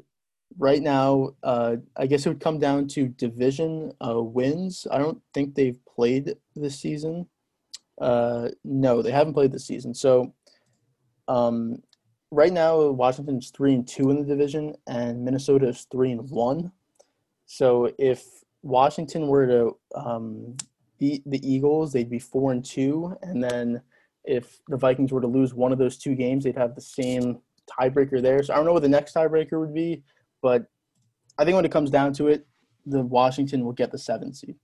right now, uh, I guess it would come down to division uh, wins. I don't think they've played this season. Uh, no, they haven't played this season. So, um, right now, Washington's three and two in the division, and Minnesota is three and one. So, if Washington were to um, beat the Eagles, they'd be four and two, and then if the Vikings were to lose one of those two games, they'd have the same tiebreaker there. So I don't know what the next tiebreaker would be, but I think when it comes down to it, the Washington will get the seven seed.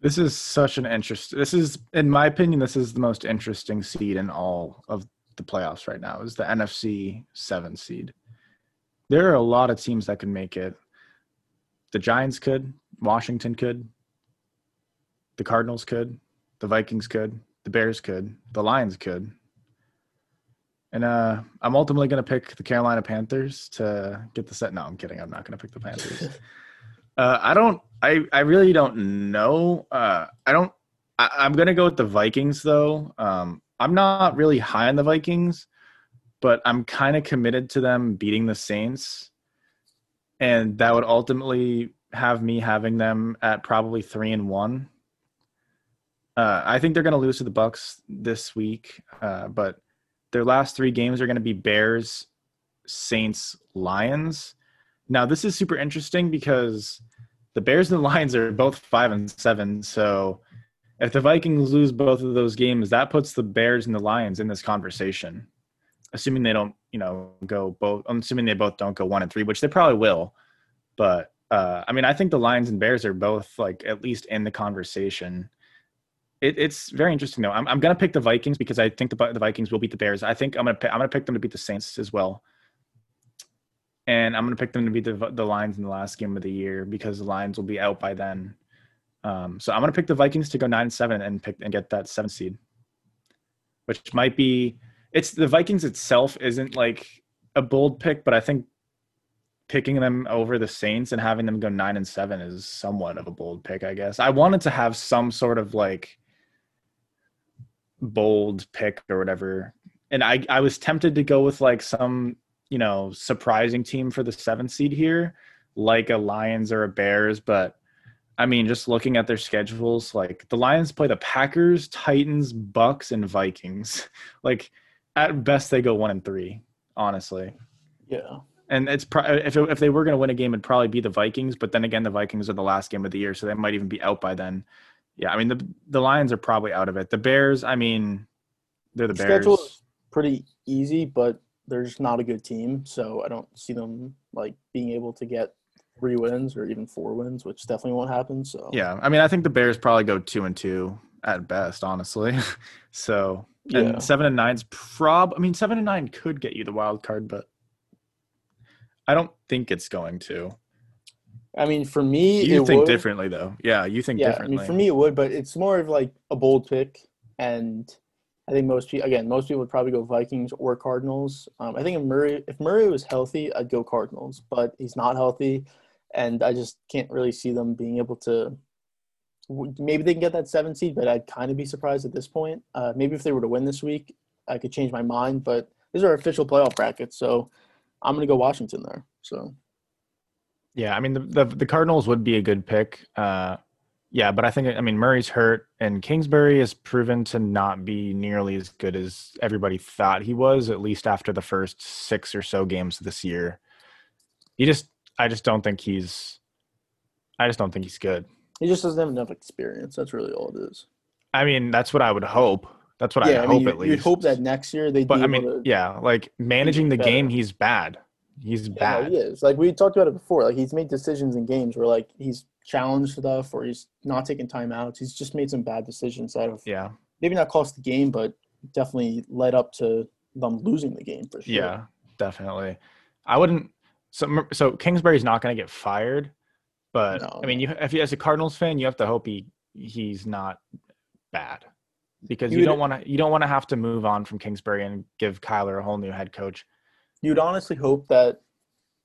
This is such an interest. This is, in my opinion, this is the most interesting seed in all of the playoffs right now. Is the NFC seven seed. There are a lot of teams that can make it. The Giants could. Washington could. The Cardinals could. The Vikings could. The Bears could. The Lions could. And uh, I'm ultimately going to pick the Carolina Panthers to get the set. No, I'm kidding. I'm not going to pick the Panthers. uh, I don't. I I really don't know. Uh, I don't. I, am going to go with the Vikings though. Um, I'm not really high on the Vikings, but I'm kind of committed to them beating the Saints, and that would ultimately have me having them at probably three and one. Uh, I think they're going to lose to the Bucks this week, uh, but their last three games are going to be Bears, Saints, Lions. Now this is super interesting because the Bears and the Lions are both five and seven. So if the Vikings lose both of those games, that puts the Bears and the Lions in this conversation. Assuming they don't, you know, go both. I'm assuming they both don't go one and three, which they probably will. But uh, I mean, I think the Lions and Bears are both like at least in the conversation it, it's very interesting though. I'm, I'm gonna pick the Vikings because I think the the Vikings will beat the Bears. I think I'm gonna pick, I'm gonna pick them to beat the Saints as well, and I'm gonna pick them to beat the the Lions in the last game of the year because the Lions will be out by then. Um, so I'm gonna pick the Vikings to go nine and seven and pick and get that seventh seed, which might be it's the Vikings itself isn't like a bold pick, but I think picking them over the Saints and having them go nine and seven is somewhat of a bold pick, I guess. I wanted to have some sort of like bold pick or whatever. And I I was tempted to go with like some, you know, surprising team for the seventh seed here, like a Lions or a Bears, but I mean, just looking at their schedules, like the Lions play the Packers, Titans, Bucks, and Vikings. Like at best they go one and three, honestly. Yeah. And it's pro- if it, if they were going to win a game, it'd probably be the Vikings. But then again, the Vikings are the last game of the year, so they might even be out by then. Yeah, I mean the the Lions are probably out of it. The Bears, I mean, they're the, Bears. Schedule is pretty easy, but they're just not a good team, so I don't see them like being able to get three wins or even four wins, which definitely won't happen. So yeah, I mean, I think the Bears probably go two and two at best, honestly. so and yeah. seven and nine's prob. I mean, seven and nine could get you the wild card, but I don't think it's going to. I mean, for me, you think would. differently though. Yeah, you think yeah, differently. I mean, for me, it would, but it's more of like a bold pick, and I think most people, again, most people would probably go Vikings or Cardinals. Um, I think if Murray, if Murray was healthy, I'd go Cardinals, but he's not healthy, and I just can't really see them being able to. Maybe they can get that seven seed, but I'd kind of be surprised at this point. Uh, maybe if they were to win this week, I could change my mind. But these are official playoff brackets, so I'm going to go Washington there. So yeah, I mean the, the, the Cardinals would be a good pick. Uh, yeah, but I think I mean Murray's hurt, and Kingsbury has proven to not be nearly as good as everybody thought he was. At least after the first six or so games this year, he just I just don't think he's I just don't think he's good. He just doesn't have enough experience. That's really all it is. I mean, that's what I would hope. That's what yeah, I, I mean, hope at least. You'd hope that next year they. But I mean, yeah, like managing the game, he's bad. He's bad. Yeah, he is. Like we talked about it before. Like he's made decisions in games where like he's challenged stuff or he's not taking timeouts. He's just made some bad decisions that have yeah maybe not cost the game, but definitely led up to them losing the game for sure. Yeah, definitely. I wouldn't. So so Kingsbury's not going to get fired, but no, I mean, you if you as a Cardinals fan, you have to hope he he's not bad because you, you don't want to you don't want to have to move on from Kingsbury and give Kyler a whole new head coach you'd honestly hope that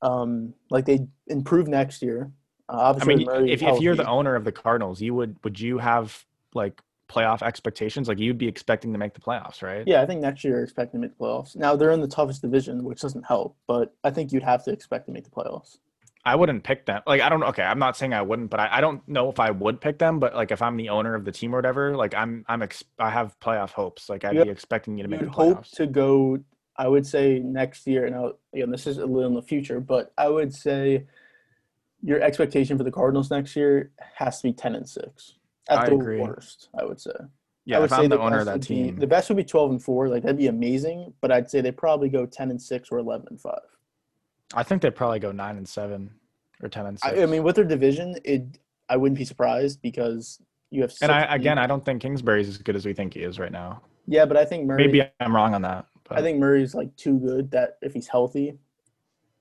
um, like they improve next year. Uh, obviously, I mean, if, if you're the owner of the Cardinals, you would would you have like playoff expectations? Like you'd be expecting to make the playoffs, right? Yeah, I think next year you're expecting to make the playoffs. Now they're in the toughest division, which doesn't help, but I think you'd have to expect to make the playoffs. I wouldn't pick them. Like I don't. Okay, I'm not saying I wouldn't, but I, I don't know if I would pick them. But like if I'm the owner of the team or whatever, like I'm I'm ex- I have playoff hopes. Like I'd you be expecting you to make the playoffs. Hope to go I would say next year, and I'll, again, this is a little in the future, but I would say your expectation for the Cardinals next year has to be ten and six at I the agree. worst. I would say. Yeah, I would if say I'm the, the owner of that team, be, the best would be twelve and four. Like that'd be amazing, but I'd say they probably go ten and six or eleven and five. I think they'd probably go nine and seven or ten and six. I, I mean, with their division, it I wouldn't be surprised because You have And I again. I don't think Kingsbury's as good as we think he is right now. yeah, but I think Murray. Maybe I'm wrong on that. But I think Murray's like too good that if he's healthy,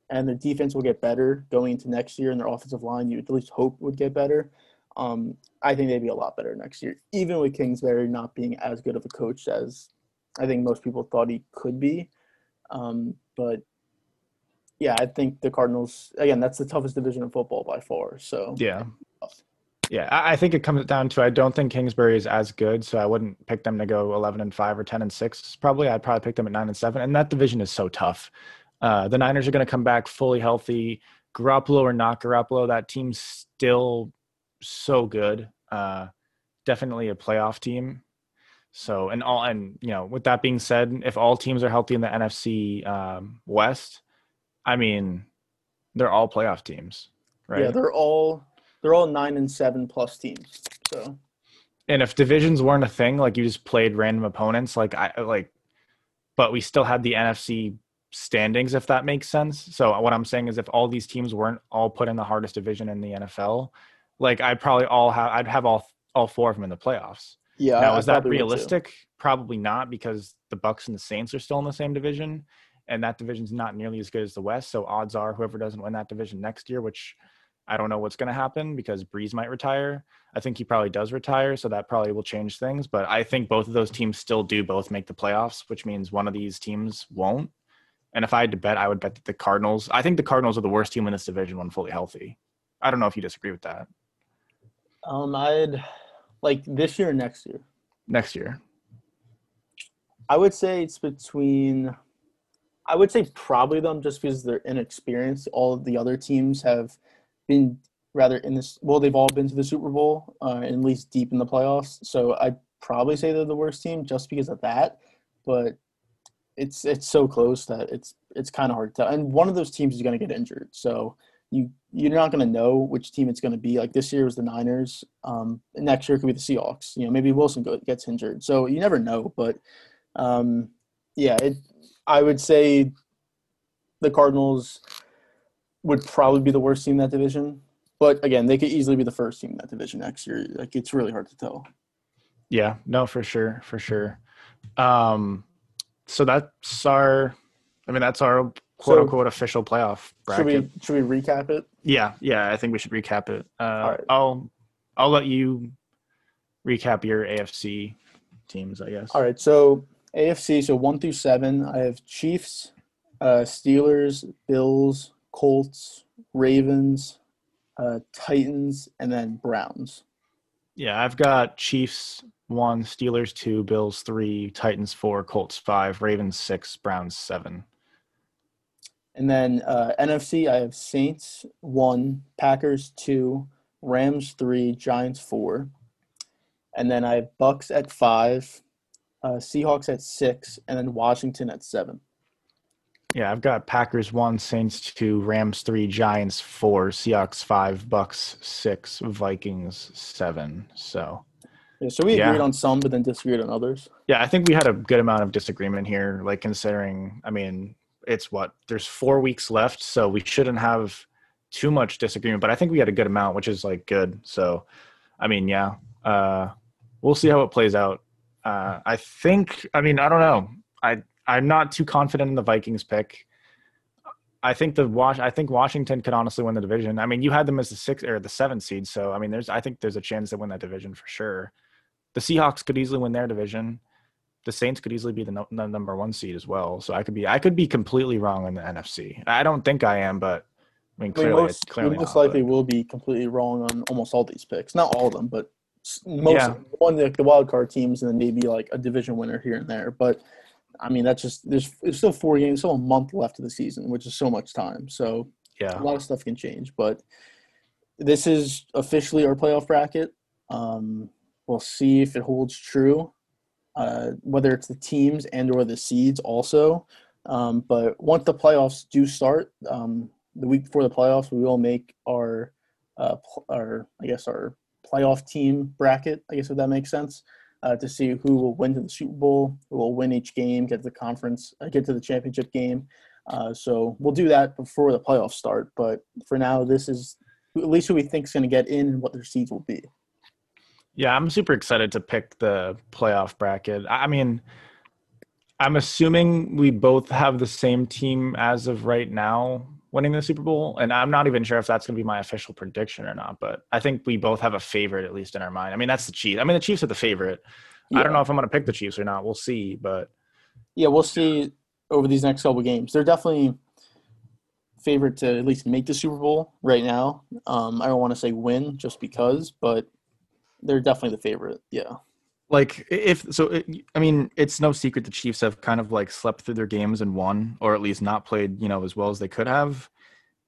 and the defense will get better going into next year, and their offensive line you at least hope would get better. Um, I think they'd be a lot better next year, even with Kingsbury not being as good of a coach as I think most people thought he could be. Um, but yeah, I think the Cardinals again. That's the toughest division in football by far. So yeah, yeah. I, think it comes down to I don't think Kingsbury is as good, so I wouldn't pick them to go 11 and five or 10 and six. Probably, I'd probably pick them at nine and seven. And that division is so tough. Uh, the Niners are going to come back fully healthy. Garoppolo or not Garoppolo, that team's still so good. Uh, definitely a playoff team. So and all and you know, with that being said, if all teams are healthy in the NFC um, West, I mean, they're all playoff teams, right? yeah, they're all they're all nine and seven plus teams. So and if divisions weren't a thing, like you just played random opponents, like I like, but we still had the NFC standings, if that makes sense. So what I'm saying is, if all these teams weren't all put in the hardest division in the NFL, like I'd probably all have, I'd have all all four of them in the playoffs. yeah, now, I is that probably would too. realistic? Probably not, because the Bucks and the Saints are still in the same division, and that division's not nearly as good as the West. So odds are, whoever doesn't win that division next year, which I don't know what's going to happen because Brees might retire. I think he probably does retire, so that probably will change things. But I think both of those teams still do both make the playoffs, which means one of these teams won't. And if I had to bet, I would bet that the Cardinals. I think the Cardinals are the worst team in this division when fully healthy. I don't know if you disagree with that. Um, I'd like this year or next year. Next year, I would say it's between. I would say probably them just because they're inexperienced. All of the other teams have been rather in this. Well, they've all been to the Super Bowl, uh, at least deep in the playoffs. So I'd probably say they're the worst team just because of that. But it's it's so close that it's it's kind of hard to tell. And one of those teams is going to get injured, so you you're not going to know which team it's going to be. Like this year was the Niners. Um, next year could be the Seahawks. You know, maybe Wilson go, gets injured, so you never know. But um, yeah, it, I would say the Cardinals would probably be the worst team in that division. But again, they could easily be the first team in that division next year. Like it's really hard to tell. Yeah, no, for sure, for sure. Um, so that's our, I mean, that's our quote So- unquote official playoff bracket. Should we should we recap it? Yeah, yeah, I think we should recap it. Uh, right. I'll, I'll let you recap your AFC teams, I guess. All right, so AFC, so one through seven, I have Chiefs, uh, Steelers, Bills, Colts, Ravens, uh, Titans, and then Browns. Yeah, I've got Chiefs one, Steelers two, Bills three, Titans four, Colts five, Ravens six, Browns seven. And then uh, NFC, I have Saints one, Packers two, Rams three, Giants four, and then I have Bucks at five, uh, Seahawks at six, and then Washington at seven. Yeah, I've got Packers one, Saints two, Rams three, Giants four, Seahawks five, Bucks six, Vikings seven. So Yeah, so we Yeah. agreed on some, but then disagreed on others. yeah, I think we had a good amount of disagreement here. Like considering, I mean, it's what there's four weeks left, so we shouldn't have too much disagreement. But I think we had a good amount, which is like good. So, I mean, yeah, uh, we'll see how it plays out. Uh, I think, I mean, I don't know. I I'm not too confident in the Vikings pick. I think the Wash. I think Washington could honestly win the division. I mean, you had them as the sixth or the seventh seed, so I mean, there's. I think there's a chance they win that division for sure. The Seahawks could easily win their division. The Saints could easily be the, no, the number one seed as well. So I could be. I could be completely wrong in the NFC. I don't think I am, but I mean, I mean, clearly, most, clearly we most not, likely but- will be completely wrong on almost all these picks. Not all of them, but most Yeah. one like the wild card teams, and then maybe like a division winner here and there. But I mean, that's just there's it's still four games, still a month left of the season, which is so much time. So Yeah. a lot of stuff can change. But this is officially our playoff bracket. Um, we'll see if it holds true, uh, whether it's the teams and or the seeds also. Um, but once the playoffs do start, um, the week before the playoffs, we will make our uh, our I guess our playoff team bracket. I guess if that makes sense. Uh, to see who will win to the Super Bowl, who will win each game, get to the conference, uh, get to the championship game. Uh, so we'll do that before the playoffs start. But for now, this is at least who we think is going to get in and what their seeds will be. Yeah, I'm super excited to pick the playoff bracket. I mean, I'm assuming we both have the same team as of right now winning the Super Bowl, and I'm not even sure if that's going to be my official prediction or not. But I think we both have a favorite at least in our mind. I mean, that's the Chiefs. I mean, the Chiefs are the favorite. Yeah. I don't know if I'm going to pick the Chiefs or not. We'll see, but yeah, we'll see over these next couple games. They're definitely favorite to at least make the Super Bowl right now. Um, I don't want to say win just because, but they're definitely the favorite. Yeah. Like if so, it, I mean, it's no secret the Chiefs have kind of like slept through their games and won, or at least not played, you know, as well as they could have.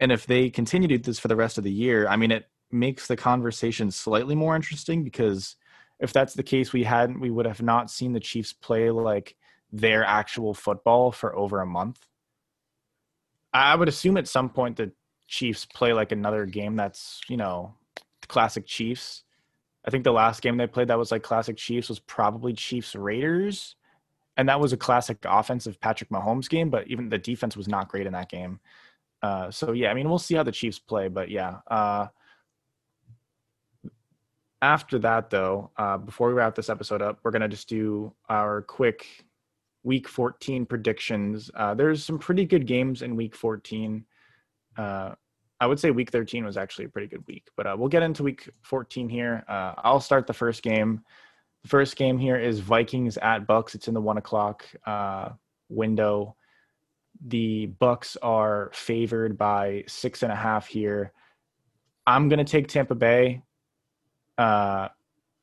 And if they continue to do this for the rest of the year, I mean, it makes the conversation slightly more interesting because if that's the case, we hadn't, we would have not seen the Chiefs play like their actual football for over a month. I would assume at some point the Chiefs play like another game that's, you know, classic Chiefs I think the last game they played that was like classic Chiefs was probably Chiefs Raiders. And that was a classic offensive Patrick Mahomes game, but even the defense was not great in that game. Uh, so yeah, I mean, we'll see how the Chiefs play, but yeah. Uh, after that, though, uh, before we wrap this episode up, we're gonna just do our quick Week 14 predictions. Uh, there's some pretty good games in Week 14. Uh, I would say week 13 was actually a pretty good week, but uh, we'll get into week 14 here. Uh, I'll start the first game. The first game here is Vikings at Bucks. It's in the one o'clock uh, window. The Bucks are favored by six and a half here. I'm gonna take Tampa Bay. Uh,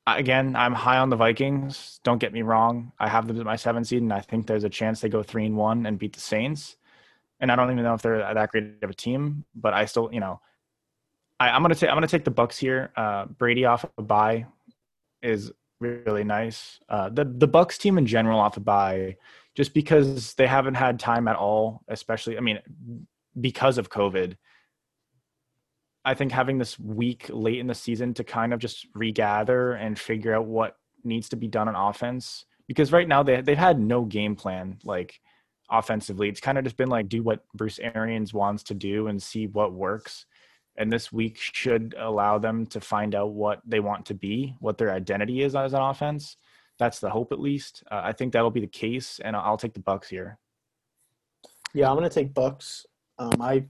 again, I'm high on the Vikings. Don't get me wrong. I have them as my seven seed, and I think there's a chance they go three and one and beat the Saints and I don't even know if they're that great of a team, but I still, you know, I, am gonna take I'm gonna take the Bucks here. Uh, Brady off a bye is really nice. Uh, the the Bucks team in general off a bye, just because they haven't had time at all, especially I mean, because of COVID. I think having this week late in the season to kind of just regather and figure out what needs to be done on offense because right now they they've had no game plan like offensively. It's kind of just been like do what Bruce Arians wants to do and see what works. And this week should allow them to find out what they want to be, what their identity is as an offense. That's the hope, at least. Uh, I think that'll be the case, and I'll take the Bucks here. Yeah, I'm going to take Bucks. Um, I,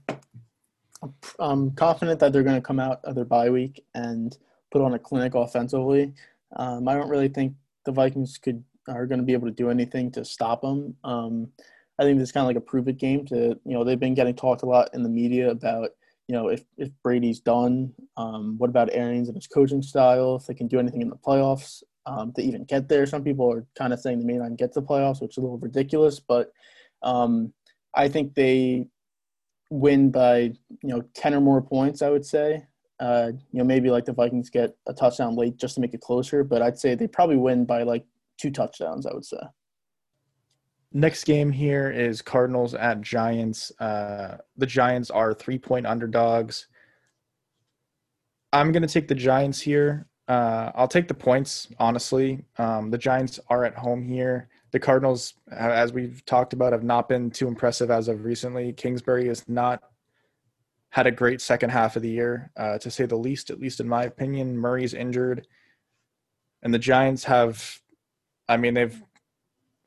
I'm confident that they're going to come out of their bye week and put on a clinic offensively. Um, I don't really think the Vikings could are going to be able to do anything to stop them. Um, I think this kind of like a prove it game to, you know, they've been getting talked a lot in the media about, you know, if, if Brady's done, um, what about Arians and his coaching style, if they can do anything in the playoffs um, to even get there. Some people are kind of saying they may not get to the playoffs, which is a little ridiculous, but um, I think they win by, you know, 10 or more points, I would say. Uh, you know, maybe like the Vikings get a touchdown late just to make it closer, but I'd say they probably win by like two touchdowns, I would say. Next game here is Cardinals at Giants. Uh, the Giants are three point underdogs. I'm going to take the Giants here. Uh, I'll take the points, honestly. Um, the Giants are at home here. The Cardinals, as we've talked about, have not been too impressive as of recently. Kingsbury has not had a great second half of the year, uh, to say the least, at least in my opinion. Murray's injured. And the Giants have, I mean, they've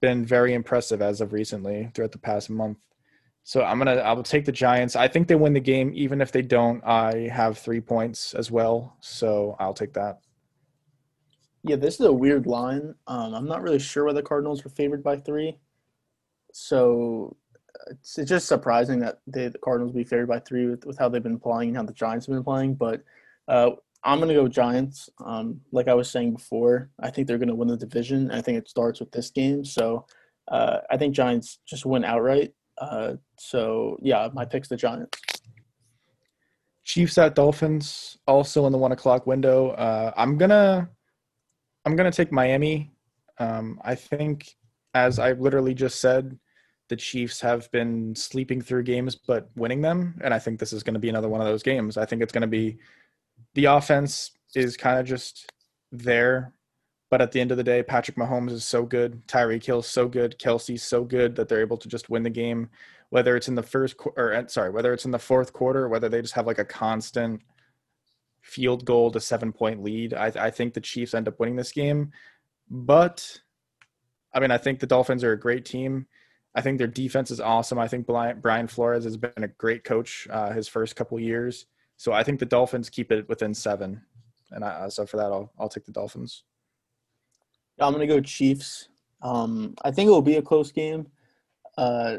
been very impressive as of recently throughout the past month. So I'm gonna I will take the Giants. I think they win the game. Even if they don't, I have three points as well. So I'll take that. Yeah, this is a weird line. Um, I'm not really sure why the Cardinals were favored by three. So it's, it's just surprising that they, the Cardinals be favored by three with, with how they've been playing and how the Giants have been playing. But uh, I'm going to go Giants. Um, like I was saying before, I think they're going to win the division. I think it starts with this game. So uh, I think Giants just win outright. Uh, so yeah, my pick's the Giants. Chiefs at Dolphins, also in the one o'clock window. Uh, I'm gonna, I'm gonna take Miami. Um, I think, as I literally just said, the Chiefs have been sleeping through games but winning them, and I think this is going to be another one of those games. I think it's going to be the offense is kind of just there. But at the end of the day, Patrick Mahomes is so good. Tyreek Hill's so good. Kelce's so good that they're able to just win the game, whether it's in the first or sorry, whether it's in the fourth quarter, whether they just have like a constant field goal to seven point lead. I, I think the Chiefs end up winning this game, but I mean, I think the Dolphins are a great team. I think their defense is awesome. I think Brian Flores has been a great coach uh, his first couple years. So I think the Dolphins keep it within seven, and I, so for that, I'll I'll take the Dolphins. I'm gonna go Chiefs. Um, I think it will be a close game. Uh,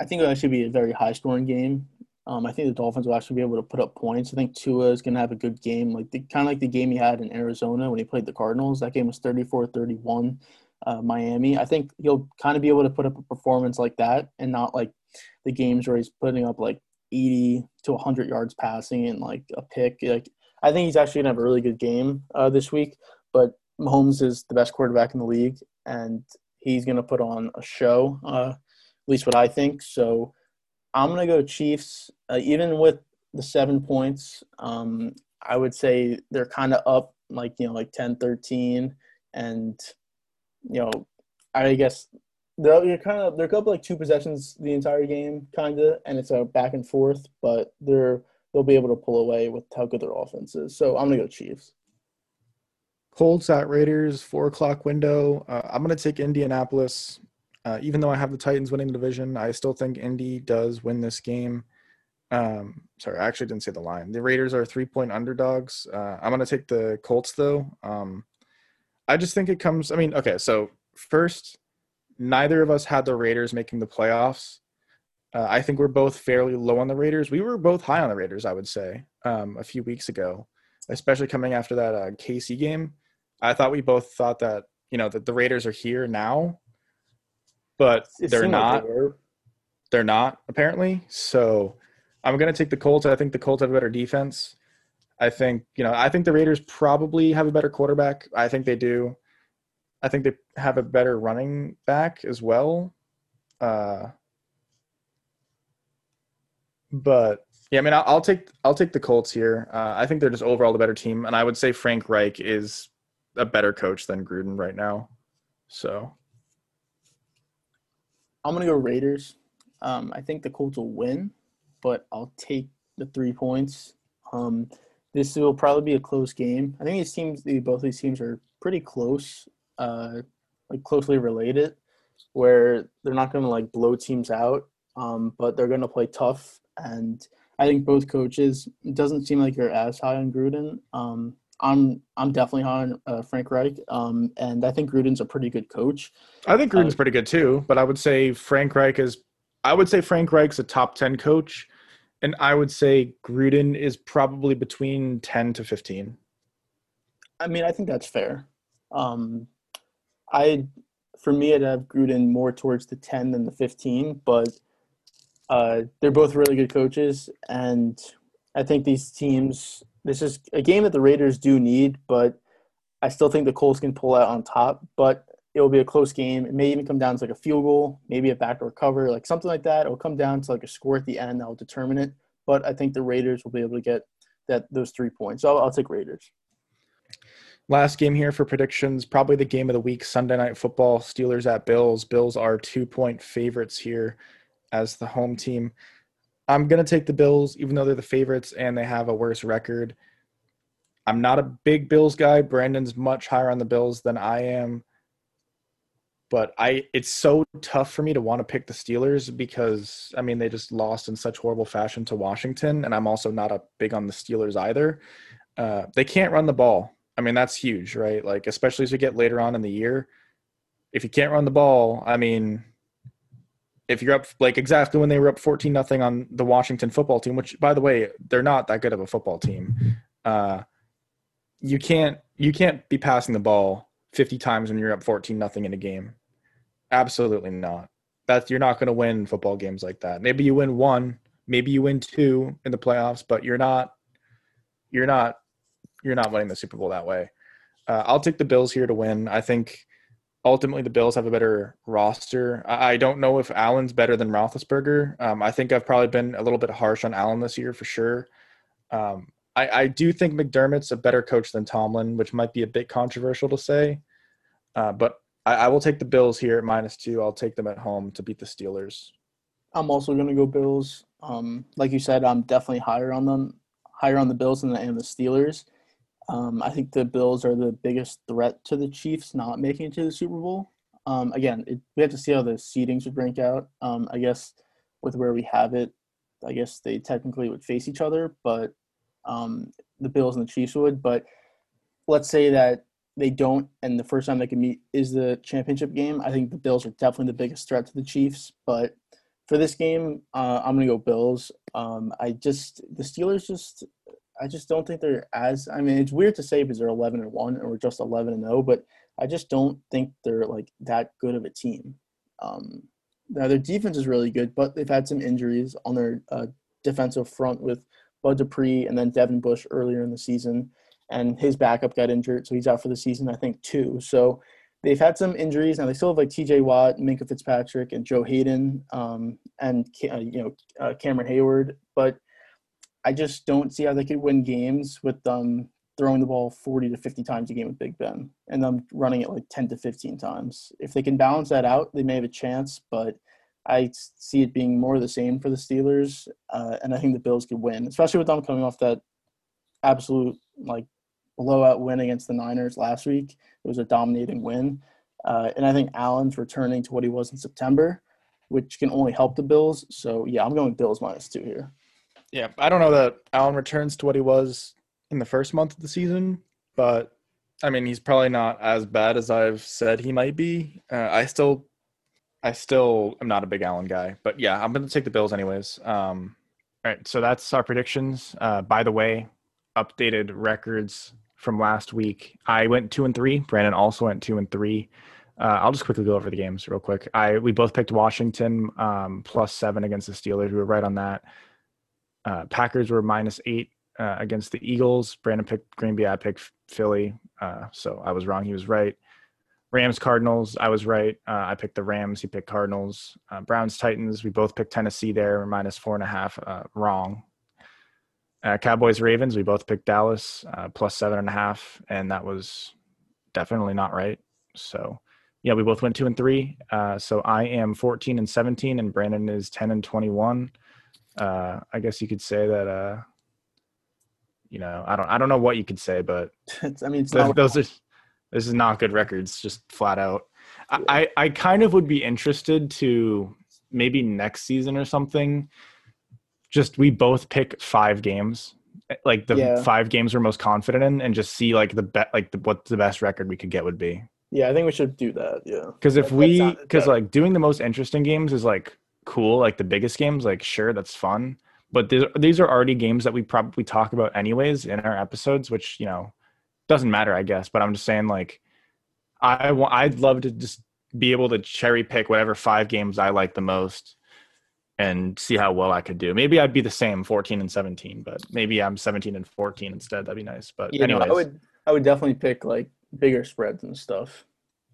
I think it'll actually be a very high scoring game. Um, I think the Dolphins will actually be able to put up points. I think Tua is going to have a good game, like the, kind of like the game he had in Arizona when he played the Cardinals. That game was 34-31 uh, Miami. I think he'll kind of be able to put up a performance like that and not like the games where he's putting up like 80 to 100 yards passing and like a pick. Like I think he's actually to have a really good game uh, this week, but Mahomes is the best quarterback in the league and he's to put on a show, uh, at least what I think. So I'm to go Chiefs. Uh, even with the seven points, um, I would say they're kind of up like, you know, like 10 13. And, you know, I guess they're, you're kind of, they're up like two possessions the entire game, kind of, and it's a back and forth, but they're, they'll be able to pull away with how good their offense is. So I'm to go Chiefs. Colts at Raiders, four o'clock window. Uh, I'm to take Indianapolis. Uh, even though I have the Titans winning the division, I still think Indy does win this game. Um, sorry, I actually didn't say the line. The Raiders are three point underdogs. Uh, I'm to take the Colts though. Um, I just think it comes. I mean, okay, so first, neither of us had the Raiders making the playoffs. Uh, I think we're both fairly low on the Raiders. We were both high on the Raiders, I would say, um, a few weeks ago, especially coming after that uh, KC game. I thought we both thought that you know that the Raiders are here now, but it they're not. Like they they're not apparently. So I'm going to take the Colts. I think the Colts have a better defense. I think you know. I think the Raiders probably have a better quarterback. I think they do. I think they have a better running back as well. Uh, but yeah, I mean, I'll, I'll, take I'll take the Colts here. Uh, I think they're just overall the better team, and I would say Frank Reich is a better coach than Gruden right now. So I'm gonna go Raiders. Um, I think the Colts will win, but I'll take the three points. Um, this will probably be a close game. I think these teams, both these teams, are pretty close, uh, like closely related, where they're not gonna like blow teams out, um, but they're gonna play tough. And I think both coaches. It doesn't seem like you're as high on Gruden. Um, I'm I'm definitely high on uh, Frank Reich, um, and I think Gruden's a pretty good coach. I think Gruden's uh, pretty good too, but I would say Frank Reich is. I would say Frank Reich's a top ten coach, and I would say Gruden is probably between ten to fifteen. I mean, I think that's fair. Um, I, for me, I'd have Gruden more towards the ten than the fifteen, but uh, they're both really good coaches, and I think these teams this is a game that the Raiders do need, but I still think the Colts can pull out on top. But it will be a close game. It may even come down to like a field goal, maybe a backdoor cover, like something like that. It will come down to like a score at the end that will determine it. But I think the Raiders will be able to get that those three points. So I'll, I'll take Raiders. Last game here for predictions, probably the game of the week, Sunday night football, Steelers at Bills. Bills are two point favorites here as the home team. I'm going to take the Bills, even though they're the favorites and they have a worse record. I'm not a big Bills guy. Brandon's much higher on the Bills than I am. But I it's so tough for me to want to pick the Steelers because I mean they just lost in such horrible fashion to Washington, and I'm also not a big on the Steelers either. Uh, they can't run the ball. I mean that's huge, right? Like especially as we get later on in the year. If you can't run the ball, I mean, if you're up like exactly when they were up 14 nothing on the Washington football team, which by the way, they're not that good of a football team. Uh, you can't you can't be passing the ball 50 times when you're up 14 nothing in a game. Absolutely not. That you're not going to win football games like that. Maybe you win one, maybe you win two in the playoffs, but you're not you're not you're not winning the Super Bowl that way. Uh, I'll take the Bills here to win. I think ultimately the Bills have a better roster. I, I don't know if Allen's better than Roethlisberger. Um, I think I've probably been a little bit harsh on Allen this year for sure. Um, I, I, do think McDermott's a better coach than Tomlin, which might be a bit controversial to say. Uh, but I, I, will take the Bills here at minus two. I'll take them at home to beat the Steelers. I'm also going to go Bills. Um, like you said, I'm definitely higher on them, higher on the Bills than the Steelers. Um, I think the Bills are the biggest threat to the Chiefs not making it to the Super Bowl. Um, again, it, we have to see how the seedings would rank out. Um, I guess with where we have it, I guess they technically would face each other, but um, the Bills and the Chiefs would. But let's say that they don't, and the first time they can meet is the championship game. I think the Bills are definitely the biggest threat to the Chiefs. But for this game, uh, I'm gonna go Bills. Um, I just the Steelers just I just don't think they're as. I mean, it's weird to say because they're 11 and one, or just 11 and 0, but I just don't think they're like that good of a team. Um, now their defense is really good, but they've had some injuries on their uh, defensive front with Bud Dupree and then Devin Bush earlier in the season and his backup got injured, so he's out for the season, I think, too. So they've had some injuries. Now they still have like T.J. Watt, Minkah Fitzpatrick, and Joe Haden, um, and uh, you know uh, Cameron Heyward, But I just don't see how they could win games with them throwing the ball 40 to 50 times a game with Big Ben, and them running it like 10 to 15 times. If they can balance that out, they may have a chance. But I see it being more the same for the Steelers, uh, and I think the Bills could win, especially with them coming off that absolute like blowout win against the Niners last week. It was a dominating win. Uh, and I think Allen's returning to what he was in September, which can only help the Bills. So, yeah, I'm going Bills minus two here. Yeah, I don't know that Allen returns to what he was in the first month of the season, but I mean, he's probably not as bad as I've said he might be. Uh, I still, I still am not a big Allen guy, but yeah, I'm going to take the Bills anyways. Um, all right, so that's our predictions. Uh, by the way, updated records from last week. I went two and three. Brandon also went two and three. Uh, I'll just quickly go over the games real quick. I we both picked Washington um, plus seven against the Steelers. We were right on that. Uh, Packers were minus eight uh, against the Eagles. Brandon picked Green Bay. I picked Philly. Uh, so I was wrong. He was right. Rams Cardinals. I was right. Uh, I picked the Rams. He picked Cardinals. Uh, Browns Titans. We both picked Tennessee there minus four and a half. wrong. Uh, Cowboys Ravens, we both picked Dallas plus seven and a half, and that was definitely not right. So, yeah, we both went two and three. So I am 14 and 17, and Brandon is 10 and 21. Uh, I guess you could say that. Uh, you know, I don't, I don't know what you could say, but it's, I mean, those, those are, this is not good records, just flat out. Yeah. I, I kind of would be interested to maybe next season or something just we both pick five games like the yeah. five games we're most confident in and just see like the bet like the, what the best record we could get would be yeah i think we should do that yeah because if that, we because like doing the most interesting games is like cool like the biggest games like sure that's fun but these, these are already games that we probably talk about anyways in our episodes which you know doesn't matter i guess but i'm just saying like i want i'd love to just be able to cherry pick whatever five games i like the most and see how well I could do. Maybe I'd be the same 14 and 17, but maybe I'm 17 and 14 instead. That'd be nice. But yeah, anyways. I would I would definitely pick like bigger spreads and stuff.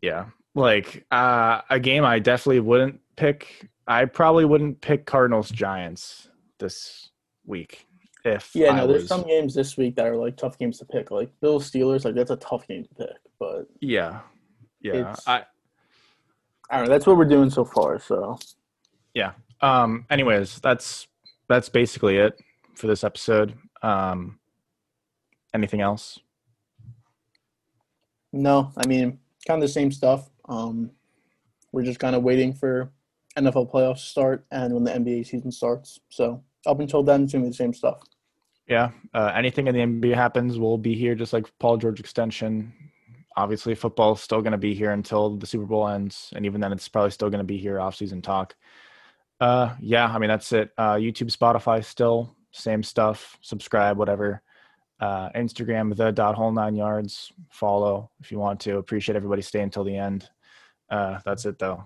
Yeah. Like uh, a game I definitely wouldn't pick. I probably wouldn't pick Cardinals Giants this week. If yeah, I no, there's was... some games this week that are like tough games to pick. Like Bill Steelers, like that's a tough game to pick. But yeah, yeah, I I don't know. That's what we're doing so far. So yeah, um, anyways, that's that's basically it for this episode. Um, anything else? No, I mean, kind of the same stuff. Um, we're just kind of waiting for NFL playoffs start and when the NBA season starts. So up until then, it's gonna be the same stuff. Yeah. Uh, anything in the NBA happens, we'll be here just like Paul George extension. Obviously, football's still going to be here until the Super Bowl ends, and even then, it's probably still going to be here off-season talk. Uh, yeah, I mean that's it. Uh, YouTube, Spotify, still same stuff. Subscribe, whatever. Uh, Instagram, the dot whole nine yards. Follow if you want to. Appreciate everybody staying until the end. Uh, that's it though.